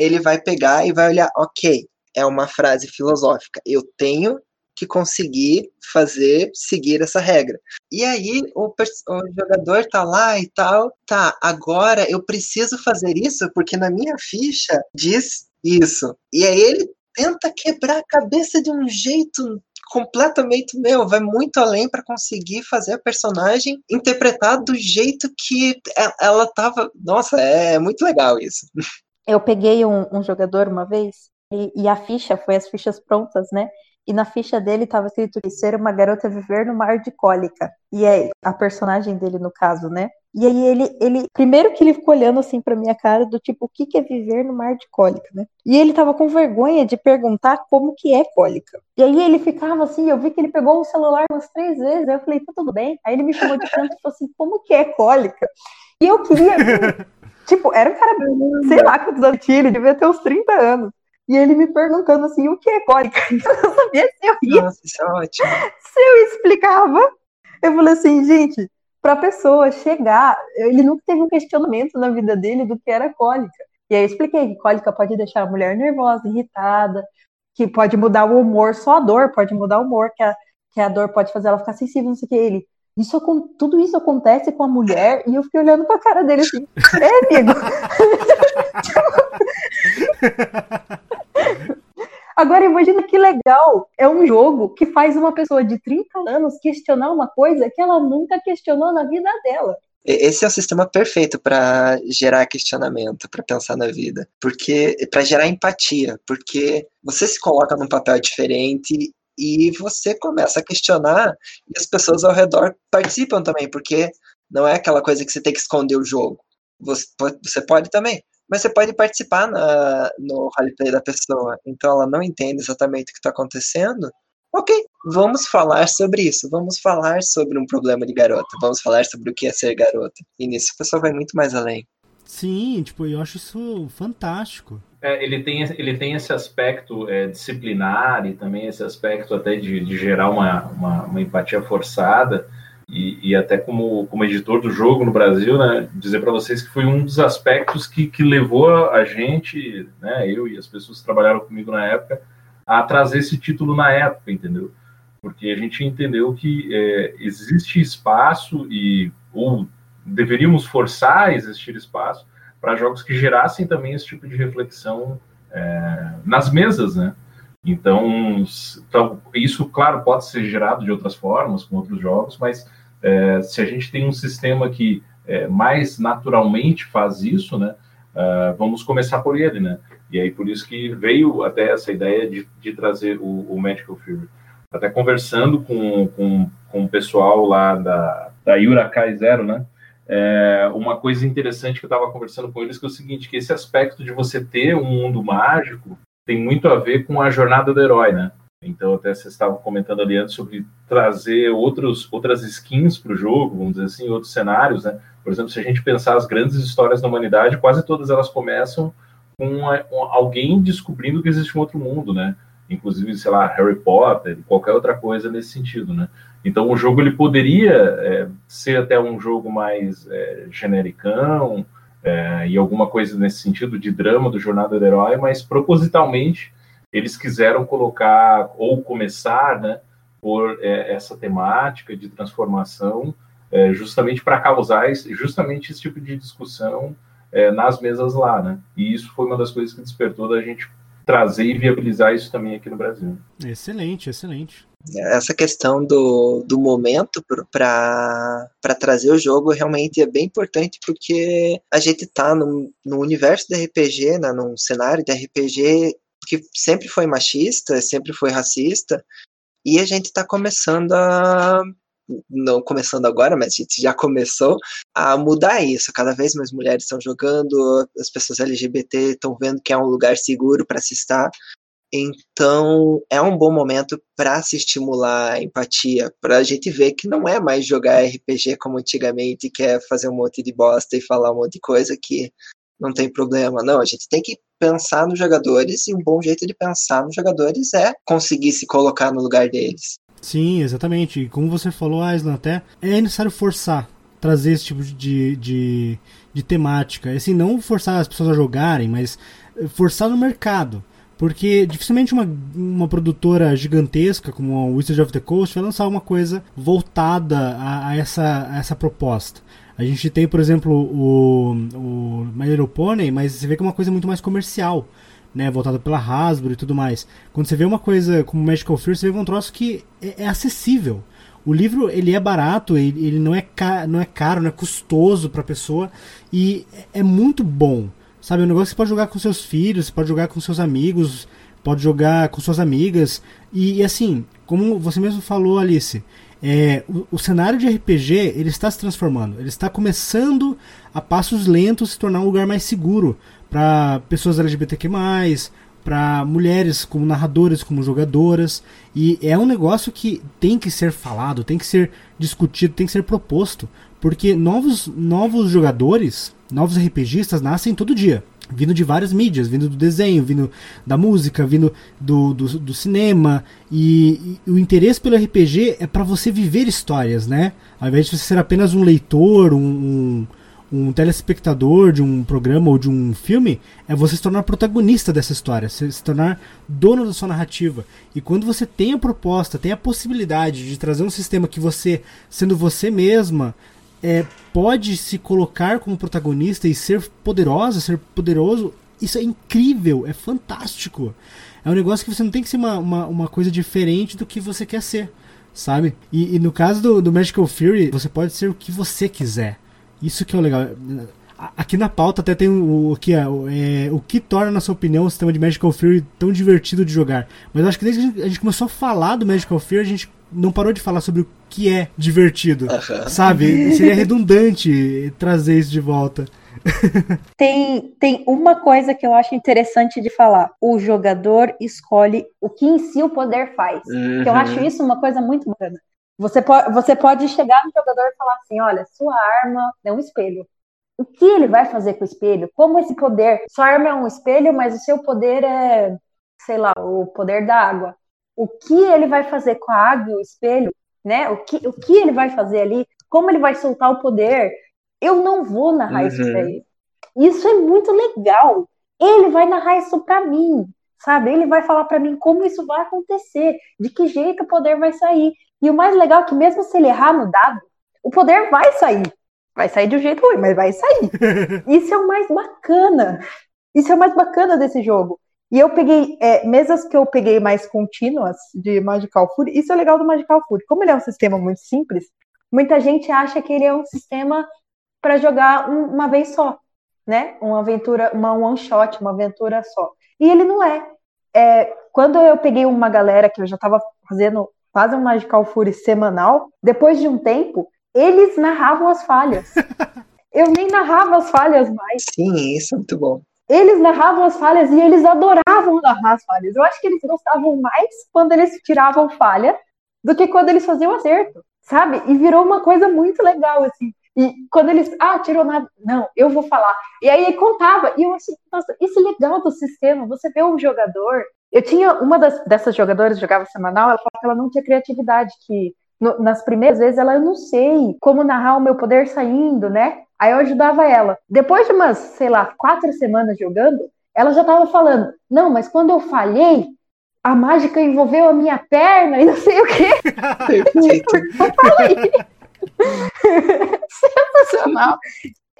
ele vai pegar e vai olhar, ok, é uma frase filosófica, eu tenho que conseguir fazer, seguir essa regra. E aí o, o jogador tá lá e tal, tá, agora eu preciso fazer isso porque na minha ficha diz isso. E aí ele tenta quebrar a cabeça de um jeito completamente meu, vai muito além para conseguir fazer a personagem interpretar do jeito que ela tava. Nossa, é muito legal isso. Eu peguei um, um jogador uma vez e, e a ficha foi as fichas prontas, né? E na ficha dele estava escrito que ser uma garota viver no mar de cólica. E é a personagem dele, no caso, né? E aí ele, ele primeiro que ele ficou olhando assim pra minha cara, do tipo, o que, que é viver no mar de cólica, né? E ele tava com vergonha de perguntar como que é cólica. E aí ele ficava assim, eu vi que ele pegou o celular umas três vezes, aí eu falei, tá tudo bem. Aí ele me chamou de canto e falou assim, como que é cólica? E eu queria. tipo, era um cara, sei lá quantos anos tinha, ele devia ter uns 30 anos. E ele me perguntando assim, o que é cólica? Eu não sabia se eu ia Nossa, isso é ótimo. se eu explicava, eu falei assim, gente, para a pessoa chegar, ele nunca teve um questionamento na vida dele do que era cólica. E aí eu expliquei que cólica pode deixar a mulher nervosa, irritada, que pode mudar o humor, só a dor pode mudar o humor, que a, que a dor pode fazer ela ficar sensível, não sei o que. Ele, isso, tudo isso acontece com a mulher, e eu fiquei olhando pra cara dele assim, é, amigo. Agora imagina que legal. É um jogo que faz uma pessoa de 30 anos questionar uma coisa que ela nunca questionou na vida dela. Esse é o sistema perfeito para gerar questionamento, para pensar na vida, porque para gerar empatia, porque você se coloca num papel diferente e você começa a questionar e as pessoas ao redor participam também, porque não é aquela coisa que você tem que esconder o jogo. Você pode, você pode também, mas você pode participar na, no roleplay da pessoa. Então ela não entende exatamente o que está acontecendo. Ok, vamos falar sobre isso. Vamos falar sobre um problema de garota. Vamos falar sobre o que é ser garota. E nisso a pessoa vai muito mais além. Sim, tipo, eu acho isso fantástico. É, ele, tem, ele tem esse aspecto é, disciplinar e também esse aspecto até de, de gerar uma, uma, uma empatia forçada. E, e, até como, como editor do jogo no Brasil, né, dizer para vocês que foi um dos aspectos que, que levou a gente, né, eu e as pessoas que trabalharam comigo na época, a trazer esse título na época, entendeu? Porque a gente entendeu que é, existe espaço e ou deveríamos forçar a existir espaço para jogos que gerassem também esse tipo de reflexão é, nas mesas, né? Então, isso, claro, pode ser gerado de outras formas, com outros jogos, mas é, se a gente tem um sistema que é, mais naturalmente faz isso, né? Uh, vamos começar por ele, né? E aí por isso que veio até essa ideia de, de trazer o, o Magical Fury. Até conversando com, com, com o pessoal lá da, da Yurakai Zero, né? É, uma coisa interessante que eu estava conversando com eles que é o seguinte, que esse aspecto de você ter um mundo mágico tem muito a ver com a jornada do herói, né? Então até vocês estavam comentando ali antes sobre trazer outros, outras skins para o jogo, vamos dizer assim, outros cenários, né? Por exemplo, se a gente pensar as grandes histórias da humanidade, quase todas elas começam com alguém descobrindo que existe um outro mundo, né? Inclusive, sei lá, Harry Potter, qualquer outra coisa nesse sentido, né? Então, o jogo ele poderia é, ser até um jogo mais é, genericão, é, e alguma coisa nesse sentido de drama do Jornada do Herói, mas propositalmente eles quiseram colocar ou começar, né, por é, essa temática de transformação, é, justamente para causar esse, justamente esse tipo de discussão é, nas mesas lá, né? E isso foi uma das coisas que despertou da gente trazer e viabilizar isso também aqui no Brasil. Excelente, excelente. Essa questão do, do momento para trazer o jogo realmente é bem importante porque a gente tá no, no universo do RPG, né, num cenário de RPG que sempre foi machista, sempre foi racista, e a gente está começando a não começando agora, mas a gente já começou a mudar isso. Cada vez mais mulheres estão jogando, as pessoas LGBT estão vendo que é um lugar seguro para se estar. Então, é um bom momento para se estimular a empatia, para a gente ver que não é mais jogar RPG como antigamente, que é fazer um monte de bosta e falar um monte de coisa que não tem problema. Não, a gente tem que pensar nos jogadores e um bom jeito de pensar nos jogadores é conseguir se colocar no lugar deles. Sim, exatamente. E como você falou, Aislan, até é necessário forçar, trazer esse tipo de, de, de temática. Assim, não forçar as pessoas a jogarem, mas forçar no mercado. Porque dificilmente uma, uma produtora gigantesca como a Wizard of the Coast vai lançar uma coisa voltada a, a essa, a essa proposta. A gente tem, por exemplo, o, o My Little Pony, mas você vê que é uma coisa muito mais comercial né, voltada pela Hasbro e tudo mais. Quando você vê uma coisa como Magical Fear, você vê um troço que é, é acessível. O livro ele é barato, ele, ele não, é não é caro, não é custoso para a pessoa e é, é muito bom. Sabe, é um negócio que você pode jogar com seus filhos, pode jogar com seus amigos, pode jogar com suas amigas. E, e assim, como você mesmo falou, Alice, é, o, o, cenário de RPG ele está se transformando, ele está começando a passos lentos se tornar um lugar mais seguro para pessoas LGBTQ+, para mulheres como narradoras, como jogadoras, e é um negócio que tem que ser falado, tem que ser discutido, tem que ser proposto, porque novos, novos jogadores, novos RPGistas nascem todo dia, vindo de várias mídias, vindo do desenho, vindo da música, vindo do, do, do cinema, e, e, o interesse pelo RPG é para você viver histórias, né? Ao invés de você ser apenas um leitor, um, um um telespectador de um programa ou de um filme é você se tornar protagonista dessa história, se tornar dono da sua narrativa. E quando você tem a proposta, tem a possibilidade de trazer um sistema que você, sendo você mesma, é, pode se colocar como protagonista e ser poderosa, ser poderoso, isso é incrível, é fantástico. É um negócio que você não tem que ser uma, uma, uma coisa diferente do que você quer ser, sabe? E, e no caso do, do Magical Fury, você pode ser o que você quiser. Isso que é o legal. Aqui na pauta até tem o, o que é, é, o que torna, na sua opinião, o sistema de Magical Fury tão divertido de jogar. Mas acho que desde que a gente começou a falar do Magical Fury, a gente não parou de falar sobre o que é divertido. Sabe? Seria redundante trazer isso de volta. tem, tem uma coisa que eu acho interessante de falar. O jogador escolhe o que em si o poder faz. Uhum. eu acho isso uma coisa muito bacana. Você pode, você pode chegar no jogador e falar assim: olha, sua arma é um espelho. O que ele vai fazer com o espelho? Como esse poder. Sua arma é um espelho, mas o seu poder é, sei lá, o poder da água. O que ele vai fazer com a água e o espelho? Né? O, que, o que ele vai fazer ali? Como ele vai soltar o poder? Eu não vou narrar uhum. isso pra ele. Isso é muito legal. Ele vai narrar isso para mim, sabe? Ele vai falar para mim como isso vai acontecer, de que jeito o poder vai sair. E o mais legal é que mesmo se ele errar no dado, o poder vai sair. Vai sair de um jeito ruim, mas vai sair. Isso é o mais bacana. Isso é o mais bacana desse jogo. E eu peguei é, mesas que eu peguei mais contínuas de Magical Fury. Isso é legal do Magical Fury. Como ele é um sistema muito simples, muita gente acha que ele é um sistema para jogar um, uma vez só, né? Uma aventura, uma one shot, uma aventura só. E ele não é. é quando eu peguei uma galera que eu já estava fazendo fazem um Magical Fury semanal, depois de um tempo, eles narravam as falhas. Eu nem narrava as falhas mais. Sim, isso é muito bom. Eles narravam as falhas e eles adoravam narrar as falhas. Eu acho que eles gostavam mais quando eles tiravam falha do que quando eles faziam acerto, sabe? E virou uma coisa muito legal, assim. E quando eles, ah, tirou nada, não, eu vou falar. E aí contava, e eu assim, nossa, isso é legal do sistema, você vê um jogador eu tinha uma das, dessas jogadoras jogava semanal, ela falava que ela não tinha criatividade, que no, nas primeiras vezes ela, eu não sei como narrar o meu poder saindo, né? Aí eu ajudava ela. Depois de umas, sei lá, quatro semanas jogando, ela já tava falando: Não, mas quando eu falhei, a mágica envolveu a minha perna e não sei o quê. Sensacional.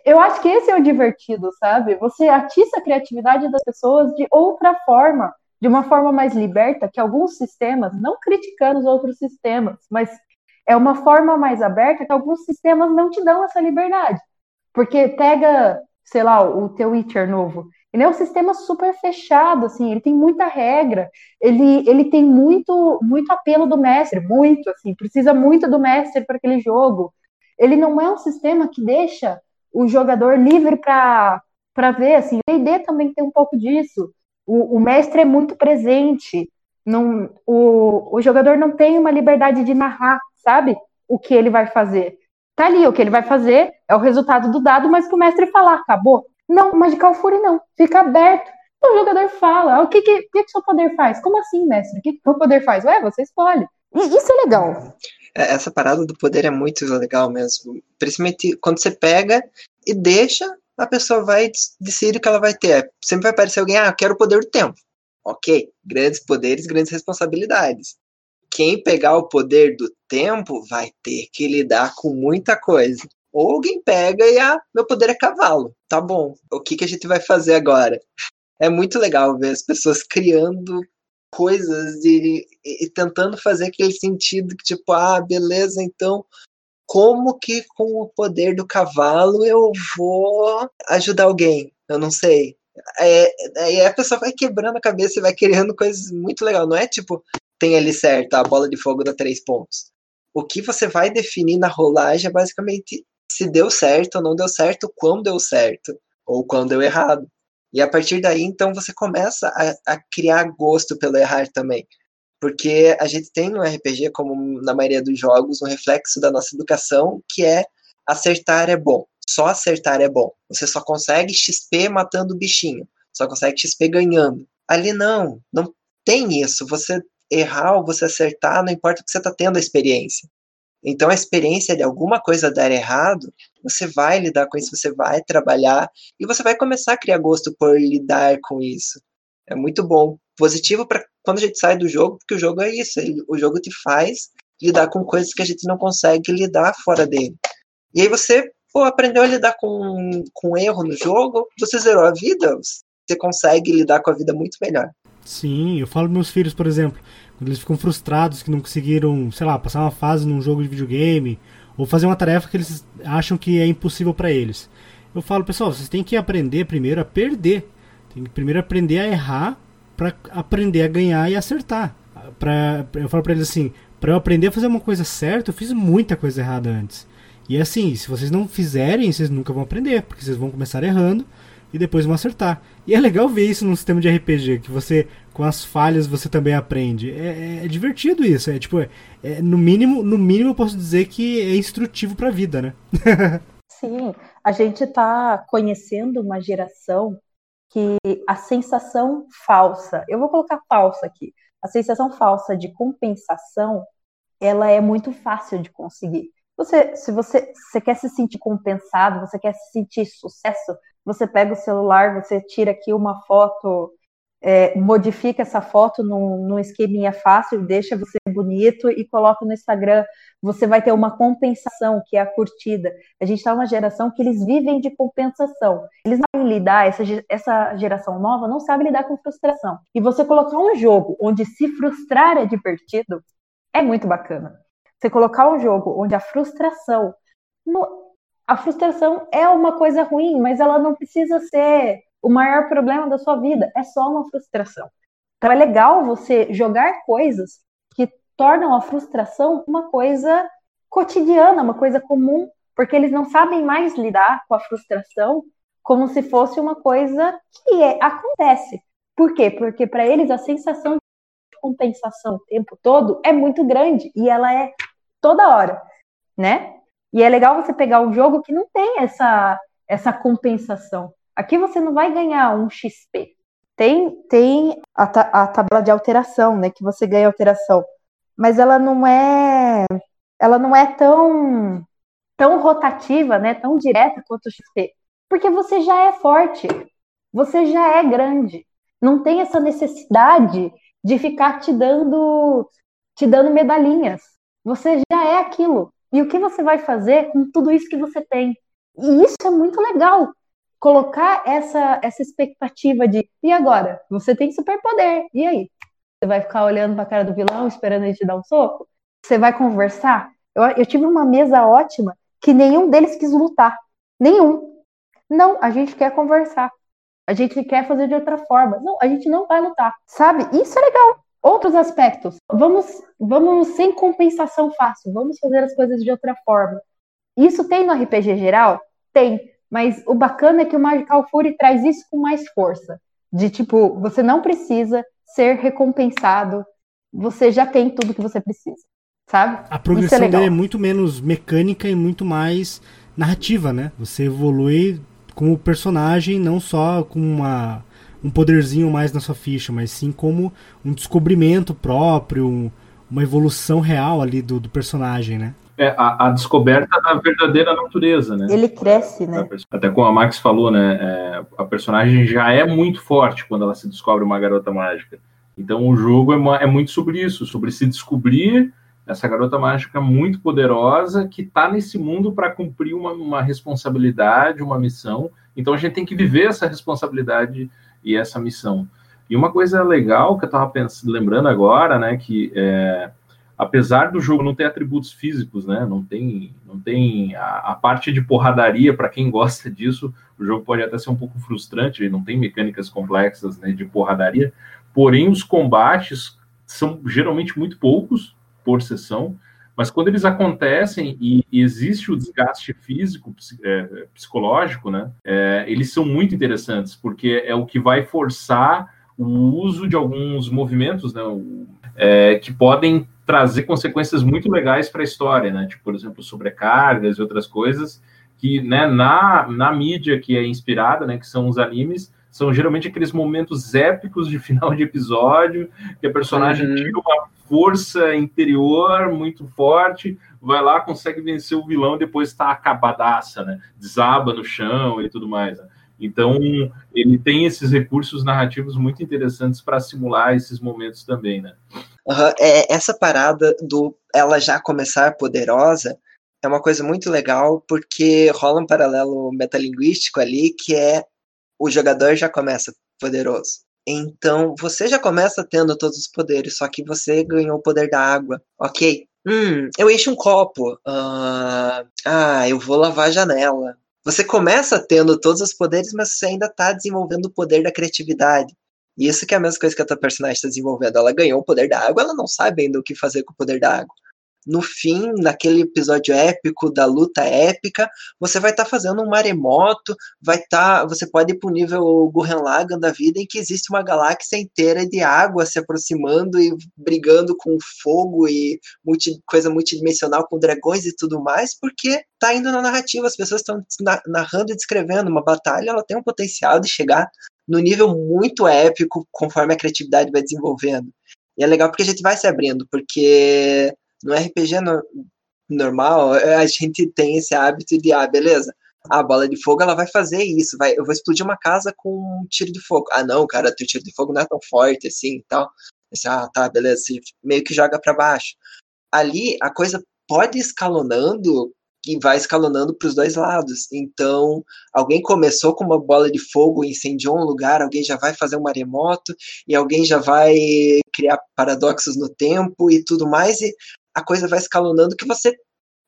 Eu acho que esse é o divertido, sabe? Você atiça a criatividade das pessoas de outra forma, de uma forma mais liberta, que alguns sistemas, não criticando os outros sistemas, mas é uma forma mais aberta que alguns sistemas não te dão essa liberdade. Porque pega, sei lá, o teu Witcher novo. Ele é um sistema super fechado, assim, ele tem muita regra, ele, ele tem muito, muito apelo do mestre, muito, assim, precisa muito do mestre para aquele jogo. Ele não é um sistema que deixa o jogador livre para ver, assim, o D&D também tem um pouco disso. O, o mestre é muito presente, não, o, o jogador não tem uma liberdade de narrar, sabe, o que ele vai fazer. Tá ali, o que ele vai fazer é o resultado do dado, mas que o mestre falar, acabou. Não, Magical Fury não. Fica aberto. O jogador fala. Ah, o que que, que, que seu poder faz? Como assim, mestre? O que, que o poder faz? Ué, você escolhe. E isso é legal. É, Essa parada do poder é muito legal mesmo. Principalmente quando você pega e deixa, a pessoa vai decide o que ela vai ter. Sempre vai aparecer alguém, ah, eu quero o poder do tempo. Ok, grandes poderes, grandes responsabilidades. Quem pegar o poder do tempo vai ter que lidar com muita coisa. Ou alguém pega e, ah, meu poder é cavalo. Tá bom, o que, que a gente vai fazer agora? É muito legal ver as pessoas criando coisas e, e- e tentando fazer aquele sentido que, tipo, ah, beleza, então como que com o poder do cavalo eu vou ajudar alguém? Eu não sei. É, aí a pessoa vai quebrando a cabeça e vai criando coisas muito legais. Não é tipo, tem ali certo, a bola de fogo dá três pontos. O que você vai definir na rolagem é basicamente se deu certo ou não deu certo, quando deu certo, ou quando deu errado. E a partir daí, então, você começa a, a criar gosto pelo errar também. Porque a gente tem no RPG, como na maioria dos jogos, um reflexo da nossa educação, que é acertar é bom. Só acertar é bom. Você só consegue XP matando o bichinho. Só consegue XP ganhando. Ali não, não tem isso. Você errar ou você acertar, não importa que você está tendo a experiência. Então, a experiência de alguma coisa dar errado, você vai lidar com isso, você vai trabalhar e você vai começar a criar gosto por lidar com isso. É muito bom. Positivo para quando a gente sai do jogo, porque o jogo é isso. ele- o jogo te faz lidar com coisas que a gente não consegue lidar fora dele. E aí você pô, aprendeu a lidar com, com erro no jogo, você zerou a vida, você consegue lidar com a vida muito melhor. Sim, eu falo pros meus filhos, por exemplo, quando eles ficam frustrados que não conseguiram, sei lá, passar uma fase num jogo de videogame, ou fazer uma tarefa que eles acham que é impossível para eles. Eu falo, pessoal, vocês têm que aprender primeiro a perder. Tem que primeiro aprender a errar para aprender a ganhar e acertar. Pra, eu falo para eles assim, para eu aprender a fazer uma coisa certa, eu fiz muita coisa errada antes. E assim, se vocês não fizerem, vocês nunca vão aprender, porque vocês vão começar errando e depois vão acertar. E é legal ver isso num sistema de RPG, que você, com as falhas, você também aprende. É, é- é divertido isso. É tipo, é- no mínimo, no mínimo eu posso dizer que é instrutivo pra vida, né? Sim, a gente está conhecendo uma geração que a sensação falsa, eu vou colocar falsa aqui, a sensação falsa de compensação, ela é muito fácil de conseguir. Você, se você, você quer se sentir compensado, você quer se sentir sucesso, você pega o celular, você tira aqui uma foto, é, modifica essa foto num, num esqueminha fácil, deixa você bonito e coloca no Instagram. Você vai ter uma compensação, que é a curtida. A gente está numa geração que eles vivem de compensação. Eles não sabem lidar, essa, essa geração nova não sabe lidar com frustração. E você colocar um jogo onde se frustrar é divertido, é muito bacana. Você colocar um jogo onde a frustração. A frustração é uma coisa ruim, mas ela não precisa ser o maior problema da sua vida. É só uma frustração. Então é legal você jogar coisas que tornam a frustração uma coisa cotidiana, uma coisa comum, porque eles não sabem mais lidar com a frustração como se fosse uma coisa que é- acontece. Por quê? Porque para eles a sensação de compensação o tempo todo é muito grande e ela é toda hora, né? E é legal você pegar um jogo que não tem essa essa compensação. Aqui você não vai ganhar um XP. Tem tem a, ta- a tabela de alteração, né, que você ganha alteração, mas ela não é ela não é tão tão rotativa, né, tão direta quanto o XP? Porque você já é forte, você já é grande. Não tem essa necessidade de ficar te dando te dando medalhinhas. Você já é aquilo. E o que você vai fazer com tudo isso que você tem? E isso é muito legal. Colocar essa, essa expectativa de e agora? Você tem superpoder. E aí? Você vai ficar olhando para a cara do vilão, esperando ele te dar um soco? Você vai conversar? Eu, eu tive uma mesa ótima que nenhum deles quis lutar. Nenhum. Não, a gente quer conversar. A gente quer fazer de outra forma. Não, a gente não vai lutar. Sabe? Isso é legal. Outros aspectos. Vamos, vamos sem compensação fácil. Vamos fazer as coisas de outra forma. Isso tem no RPG geral? Tem. Mas o bacana é que o Magical Fury traz isso com mais força. De tipo, você não precisa ser recompensado. Você já tem tudo que você precisa. Sabe? A progressão é dele é muito menos mecânica e muito mais narrativa, né? Você evolui como personagem, não só com uma, um poderzinho mais na sua ficha, mas sim como um descobrimento próprio, uma evolução real ali do, do personagem, né? É, a, a, descoberta da verdadeira natureza, né? Ele cresce, né? Até como a Max falou, né? É, a personagem já é muito forte quando ela se descobre uma garota mágica. Então o jogo é, é muito sobre isso, sobre se descobrir essa garota mágica muito poderosa que está nesse mundo para cumprir uma, uma, responsabilidade, uma missão. Então a gente tem que viver essa responsabilidade e essa missão. E uma coisa legal que eu estava lembrando agora, né, que é, apesar do jogo não ter atributos físicos, né, não tem, não tem a, a parte de porradaria para quem gosta disso, o jogo pode até ser um pouco frustrante, não tem mecânicas complexas né, de porradaria, porém os combates são geralmente muito poucos, por sessão, mas quando eles acontecem e, existe o desgaste físico, é, psicológico, né, é, eles são muito interessantes, porque é o que vai forçar o uso de alguns movimentos né, é, que podem trazer consequências muito legais para a história, né, tipo, por exemplo, sobrecargas e outras coisas que né, na, na mídia que é inspirada, né, que são os animes, são geralmente aqueles momentos épicos de final de episódio, que a personagem uhum. tira uma força interior muito forte, vai lá, consegue vencer o vilão e depois está acabadaça, né? Desaba no chão e tudo mais. Né? Então, ele tem esses recursos narrativos muito interessantes para simular esses momentos também, né? Uhum. É, essa parada do ela já começar poderosa é uma coisa muito legal, porque rola um paralelo metalinguístico ali, que é o jogador já começa poderoso. Então, você já começa tendo todos os poderes, só que você ganhou o poder da água, ok? Hum, eu encho um copo. Uh, ah, eu vou lavar a janela. Você começa tendo todos os poderes, mas você ainda está desenvolvendo o poder da criatividade. E isso que é a mesma coisa que a tua personagem está desenvolvendo. Ela ganhou o poder da água, ela não sabe ainda o que fazer com o poder da água no fim, naquele episódio épico da luta épica, você vai estar tá fazendo um maremoto, vai estar, tá, você pode ir para o nível Gurren Lagann da vida em que existe uma galáxia inteira de água se aproximando e brigando com fogo e multi, coisa multidimensional com dragões e tudo mais, porque tá indo na narrativa, as pessoas estão narrando e descrevendo uma batalha, ela tem um potencial de chegar no nível muito épico conforme a criatividade vai desenvolvendo. E é legal porque a gente vai se abrindo, porque no RPG no, normal, é, a gente tem esse hábito de, ah, beleza, a bola de fogo ela vai fazer isso, vai, eu vou explodir uma casa com um tiro de fogo. Ah, não, cara, teu tiro de fogo não é tão forte assim e tal. Ah, tá, beleza, você meio que joga para baixo. Ali a coisa pode escalonando e vai escalonando para os dois lados. Então, alguém começou com uma bola de fogo incendiou um lugar, alguém já vai fazer um maremoto e alguém já vai criar paradoxos no tempo e tudo mais. E a coisa vai escalonando que você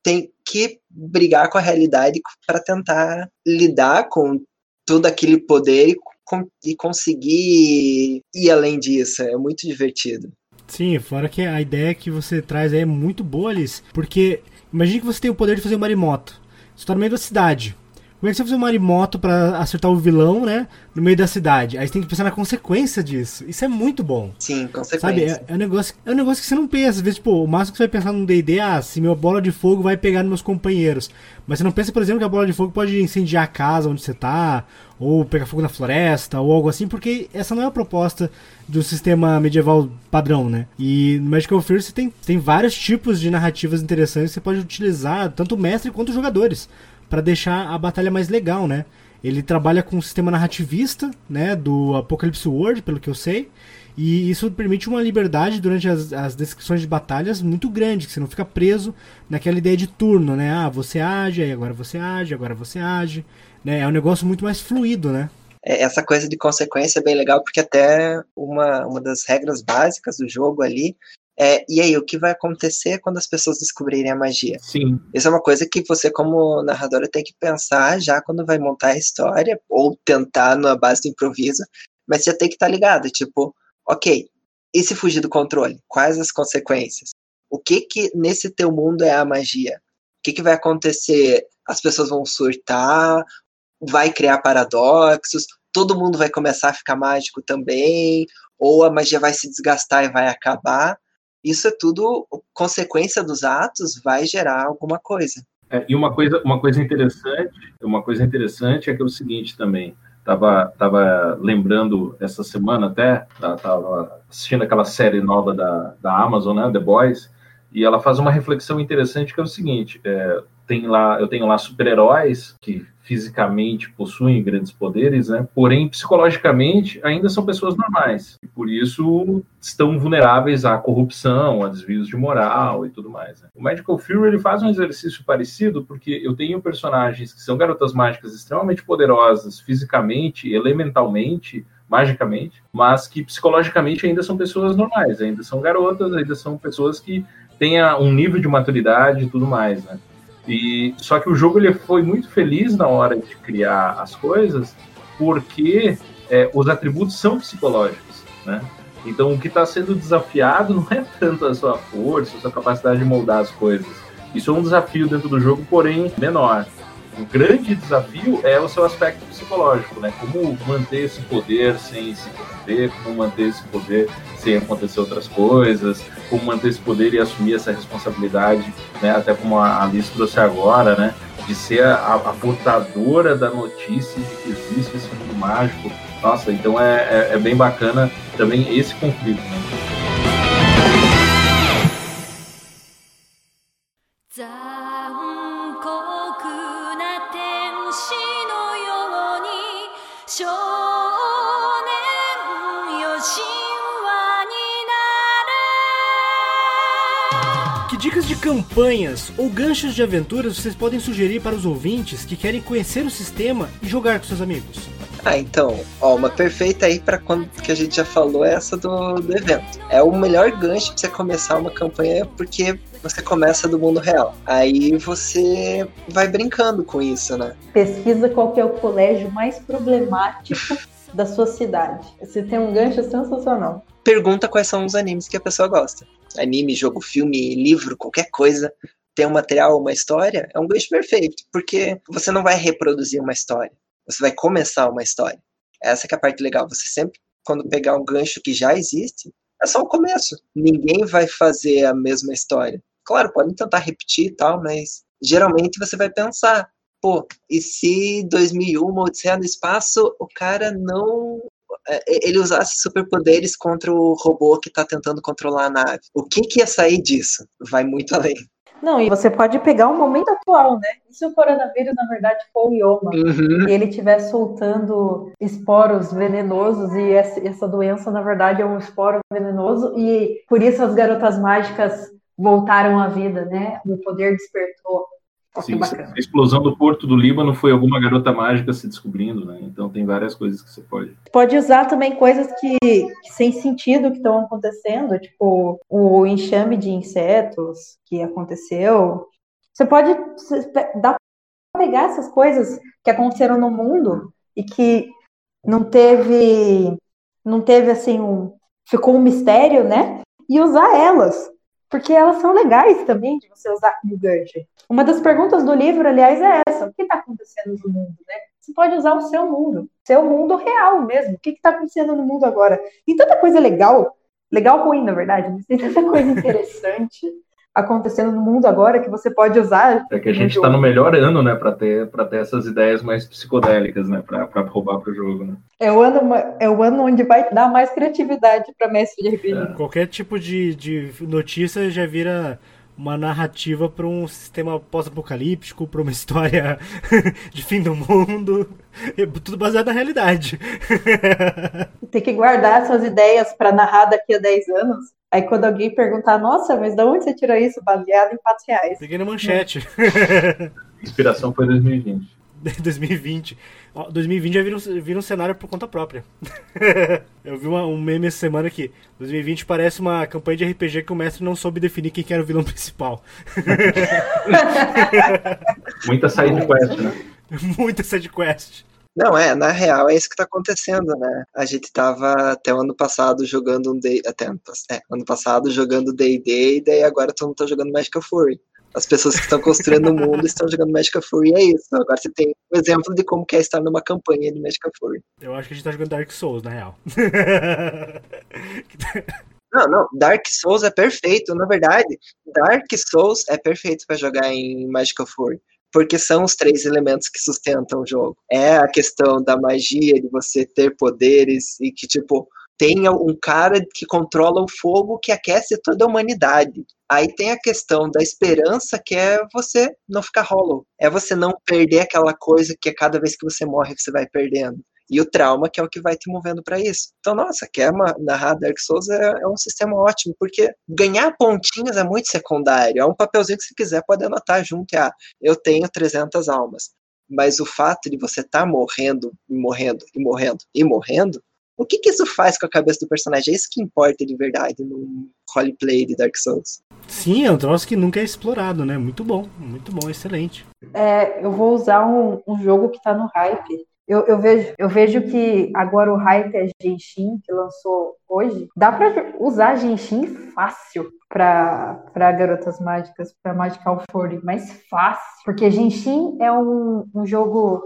tem que brigar com a realidade para tentar lidar com todo aquele poder e, com, e conseguir ir além disso. É muito divertido. Sim, fora que a ideia que você traz é muito boa, Alice, porque imagine que você tem o poder de fazer um maremoto. Você está no meio da cidade. Como é que você vai fazer uma marimoto pra acertar o vilão, né? No meio da cidade? Aí você tem que pensar na consequência disso. Isso é muito bom. Sim, Sabe, consequência. é, é um negócio, é um negócio que você não pensa. Às vezes, tipo, o máximo que você vai pensar num D&D, ah, se minha bola de fogo vai pegar nos meus companheiros. Mas você não pensa, por exemplo, que a bola de fogo pode incendiar a casa onde você tá, ou pegar fogo na floresta, ou algo assim, porque essa não é a proposta do sistema medieval padrão, né? E no Magical First você tem, tem vários tipos de narrativas interessantes que você pode utilizar, tanto o mestre quanto os jogadores, para deixar a batalha mais legal, né? Ele trabalha com um sistema narrativista, né, do Apocalypse World, pelo que eu sei, e isso permite uma liberdade durante as, as descrições de batalhas muito grande, que você não fica preso naquela ideia de turno, né? Ah, você age, aí agora você age, agora você age, né? É um negócio muito mais fluido, né? É, Essa coisa de consequência é bem legal, porque até uma, uma das regras básicas do jogo ali é, e aí, o que vai acontecer quando as pessoas descobrirem a magia? Sim, Isso é uma coisa que você, como narradora, tem que pensar já quando vai montar a história, ou tentar na base do improviso, mas você tem que estar ligado, tipo, ok, e se fugir do controle? Quais as consequências? O que que nesse teu mundo é a magia? O que que vai acontecer? As pessoas vão surtar, vai criar paradoxos, todo mundo vai começar a ficar mágico também, ou a magia vai se desgastar e vai acabar. Isso é tudo consequência dos atos, vai gerar alguma coisa. É, e uma coisa, uma coisa interessante, uma coisa interessante é que é o seguinte também. Tava, tava lembrando essa semana até, tá- tava assistindo aquela série nova da, da Amazon, né, The Boys, e ela faz uma reflexão interessante que é o seguinte: é, tem lá, eu tenho lá super-heróis que fisicamente possuem grandes poderes, né? Porém, psicologicamente ainda são pessoas normais e por isso estão vulneráveis à corrupção, a desvios de moral e tudo mais. né? O Magical Fury ele faz um exercício parecido porque eu tenho personagens que são garotas mágicas extremamente poderosas fisicamente, elementalmente, magicamente, mas que psicologicamente ainda são pessoas normais, ainda são garotas, ainda são pessoas que têm um nível de maturidade e tudo mais, né? E só que o jogo ele foi muito feliz na hora de criar as coisas, porque é, os atributos são psicológicos, né? Então o que está sendo desafiado não é tanto a sua força, a sua capacidade de moldar as coisas. Isso é um desafio dentro do jogo, porém menor. O grande desafio é o seu aspecto psicológico, né? Como manter esse poder sem se corromper, como manter esse poder sem acontecer outras coisas, como manter esse poder e assumir essa responsabilidade, né? Até como a Alice trouxe agora, né? De ser a, a portadora da notícia de que existe esse mundo mágico. Nossa, então é, é, é bem bacana também esse conflito, né? Dicas de campanhas ou ganchos de aventuras vocês podem sugerir para os ouvintes que querem conhecer o sistema e jogar com seus amigos? Ah, então, ó, uma perfeita aí para quando que a gente já falou é essa do, do evento. É o melhor gancho pra você começar uma campanha porque você começa do mundo real. Aí você vai brincando com isso, né? Pesquisa qual que é o colégio mais problemático da sua cidade. Você tem um gancho sensacional. Pergunta quais são os animes que a pessoa gosta. Anime, jogo, filme, livro, qualquer coisa. Tem um material, uma história, é um gancho perfeito, porque você não vai reproduzir uma história. Você vai começar uma história. Essa é a parte legal. Você sempre, quando pegar um gancho que já existe, é só o começo. Ninguém vai fazer a mesma história. Claro, podem tentar repetir e tal, mas geralmente você vai pensar, pô, e se 2001, Odisseia no Espaço, o cara não ele usasse superpoderes contra o robô que tá tentando controlar a nave. O que que ia sair disso? Vai muito além. Não, e você pode pegar o momento atual, né? E se o coronavírus, na verdade, for o ioma? Uhum. E ele estiver soltando esporos venenosos e essa, essa doença, na verdade, é um esporo venenoso e por isso as garotas mágicas voltaram à vida, né? O poder despertou. Sim, a explosão do porto do Líbano foi alguma garota mágica se descobrindo, né? Então tem várias coisas que você pode. Pode usar também coisas que, que sem sentido que estão acontecendo, tipo o enxame de insetos que aconteceu. Você pode dá pra pegar essas coisas que aconteceram no mundo e que não teve não teve assim um ficou um mistério, né? E usar elas porque elas são legais também de você usar como gancho. Uma das perguntas do livro, aliás, é essa: o que está acontecendo no mundo, né? Você pode usar o seu mundo, seu mundo real mesmo. O que está acontecendo no mundo agora? Tem tanta coisa legal, legal ruim, na verdade, mas tem tanta coisa interessante acontecendo no mundo agora que você pode usar. É que a gente está no melhor ano, né, para ter para ter essas ideias mais psicodélicas, né, para roubar pro jogo, né? É o ano é o ano onde vai dar mais criatividade para mestre de RPG. É. Qualquer tipo de, de notícia já vira uma narrativa para um sistema pós-apocalíptico, para uma história de fim do mundo, tudo baseado na realidade. Tem que guardar suas ideias para narrar daqui a 10 anos. Aí quando alguém perguntar, nossa, mas de onde você tirou isso? Baseado em fatos reais. Peguei na manchete. Inspiração foi 2020. 2020. 2020 já vira um, vira um cenário por conta própria. Eu vi uma, um meme essa semana que 2020 parece uma campanha de RPG que o mestre não soube definir quem que era o vilão principal. Muita side quest, né? Muita side quest. Não, é, na real é isso que tá acontecendo, né? A gente tava até o ano passado jogando um Day. Até ano, é, ano passado jogando D&D, e daí agora todo mundo tá jogando Magical Fury. As pessoas que estão construindo o mundo estão jogando Magical Fury, e é isso. Agora você tem um exemplo de como é estar numa campanha de Magical Fury. Eu acho que a gente tá jogando Dark Souls, na real. Não, não, Dark Souls é perfeito, na verdade. Dark Souls é perfeito para jogar em Magical Fury porque são os três elementos que sustentam o jogo. É a questão da magia, de você ter poderes e que, tipo, tenha um cara que controla o fogo que aquece toda a humanidade. Aí tem a questão da esperança, que é você não ficar hollow. É você não perder aquela coisa que a cada vez que você morre você vai perdendo e o trauma que é o que vai te movendo para isso. Então, nossa, quer narrar Dark Souls é, é, um sistema ótimo, porque ganhar pontinhos é muito secundário. É um papelzinho que se quiser pode anotar junto, ah, eu tenho 300 almas. Mas o fato de você estar tá morrendo, e morrendo, e morrendo, e morrendo, o que, que isso faz com a cabeça do personagem? É isso que importa de verdade no roleplay de Dark Souls. Sim, é um troço que nunca é explorado, né? Muito bom, muito bom, excelente. É, eu vou usar um, um jogo que tá no hype, eu, eu, vejo, eu vejo que agora o hype é Genshin, que lançou hoje. Dá para usar Genshin fácil para garotas mágicas, para Magical Fury, mas fácil. Porque Genshin é um, um jogo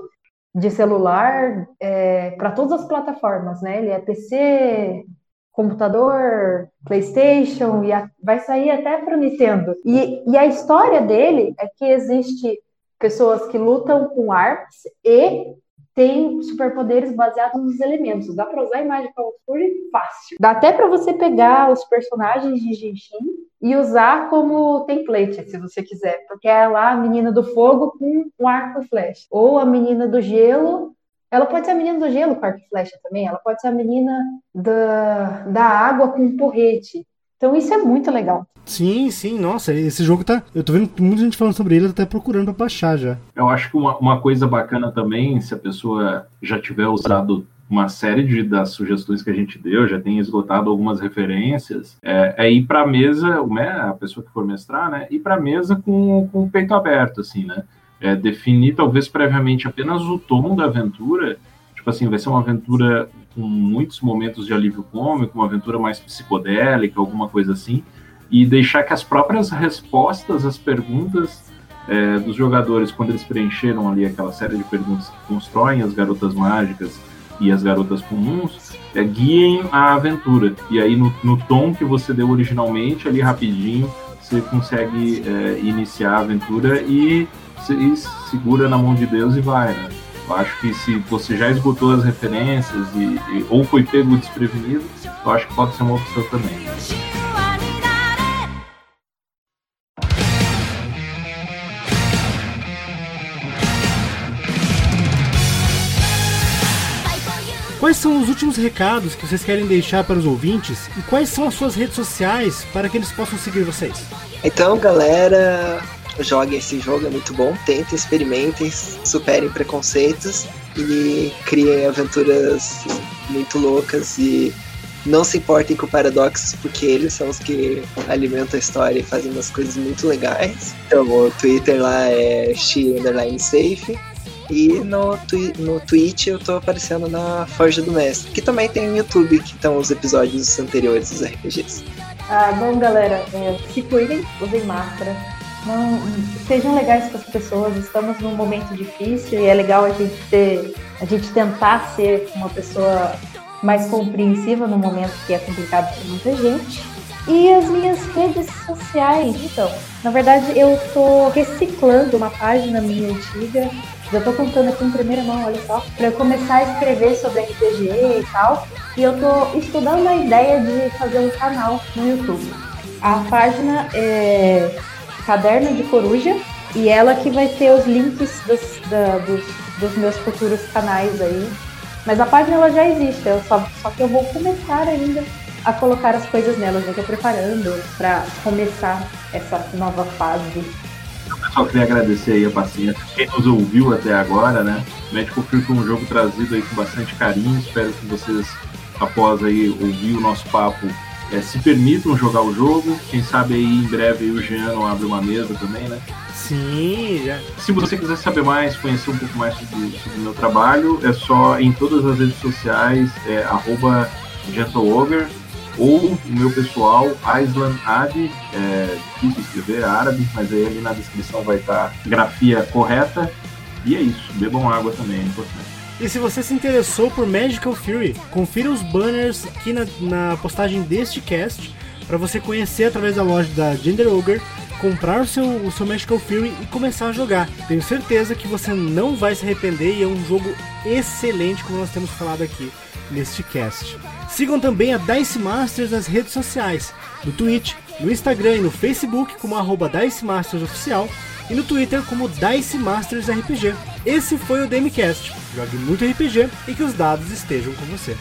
de celular é, para todas as plataformas, né? Ele é PC, computador, PlayStation, e a, vai sair até para o Nintendo. E, e a história dele é que existe pessoas que lutam com armas e tem superpoderes baseados nos elementos. Dá para usar a Magical Fury fácil. Dá até para você pegar os personagens de Genshin e usar como template, se você quiser. Porque é lá a menina do fogo com um arco e flecha. Ou a menina do gelo. Ela pode ser a menina do gelo com arco e flecha também. Ela pode ser a menina da, da água com um porrete. Então isso é muito legal. Sim, sim, nossa, esse jogo tá. Eu tô vendo muita gente falando sobre ele, eu tô até procurando pra baixar já. Eu acho que uma, uma coisa bacana também, se a pessoa já tiver usado uma série de, das sugestões que a gente deu, já tem esgotado algumas referências, é, é ir para a mesa, a pessoa que for mestrar, né, ir para a mesa com, com o peito aberto, assim, né, é, definir talvez previamente apenas o tom da aventura, tipo assim, vai ser uma aventura com muitos momentos de alívio cômico, uma aventura mais psicodélica, alguma coisa assim, e deixar que as próprias respostas às perguntas é, dos jogadores, quando eles preencheram ali aquela série de perguntas que constroem as garotas mágicas e as garotas comuns, é, guiem a aventura. E aí, no, no, tom que você deu originalmente, ali rapidinho, você consegue é, iniciar a aventura e, e segura na mão de Deus e vai, né? Eu acho que se você já esgotou as referências e, e, ou foi pego desprevenido, eu acho que pode ser uma opção também. Quais são os últimos recados que vocês querem deixar para os ouvintes e quais são as suas redes sociais para que eles possam seguir vocês? Então, galera, joguem esse jogo, é muito bom. Tentem, experimentem, superem preconceitos e criem aventuras muito loucas e não se importem com paradoxos, porque eles são os que alimentam a história e fazem umas coisas muito legais. Então, o Twitter lá é x_safe e no, twi no Twitch eu tô aparecendo na Forja do Mestre, que também tem no YouTube, que estão os episódios anteriores dos RPGs. Ah, bom, galera, é, se cuidem, usem máscara. Não, sejam legais com as pessoas. Estamos num momento difícil e é legal a gente ter, a gente tentar ser uma pessoa mais compreensiva no momento que é complicado para muita gente. E as minhas redes sociais, então, na verdade eu tô reciclando uma página minha antiga. Já tô contando aqui em primeira mão, olha só, para eu começar a escrever sobre RPG e tal. E eu tô estudando a ideia de fazer um canal no YouTube. A página é Caderno de Coruja e ela que vai ter os links dos, da, dos, dos meus futuros canais aí. Mas a página ela já existe, eu só, só que eu vou começar ainda a colocar as coisas nela, já tô preparando para começar essa nova fase. Só queria agradecer aí a paciência. Quem nos ouviu até agora, né? Magical Fury foi um jogo trazido aí com bastante carinho. Espero que vocês, após aí ouvir o nosso papo, é, se permitam jogar o jogo. Quem sabe aí em breve o Jean abre uma mesa também, né? Sim, já. Se você quiser saber mais, conhecer um pouco mais sobre, sobre o meu trabalho, é só em todas as redes sociais, é arroba GentleOgre, ou o meu pessoal, Aislan Adi, é difícil escrever, é árabe, mas aí ali na descrição vai estar grafia correta. E é isso, bebam água também, é importante. E se você se interessou por Magical Fury, confira os banners aqui na, na postagem deste cast para você conhecer através da loja da Gender Ogre, comprar o seu, o seu Magical Fury e começar a jogar. Tenho certeza que você não vai se arrepender e é um jogo excelente, como nós temos falado aqui neste cast. Sigam também a Dice Masters nas redes sociais, no Twitch, no Instagram e no Facebook como arroba Dice Masters Oficial e no Twitter como Dice Masters RPG. Esse foi o DMCast. Jogue muito RPG e que os dados estejam com você.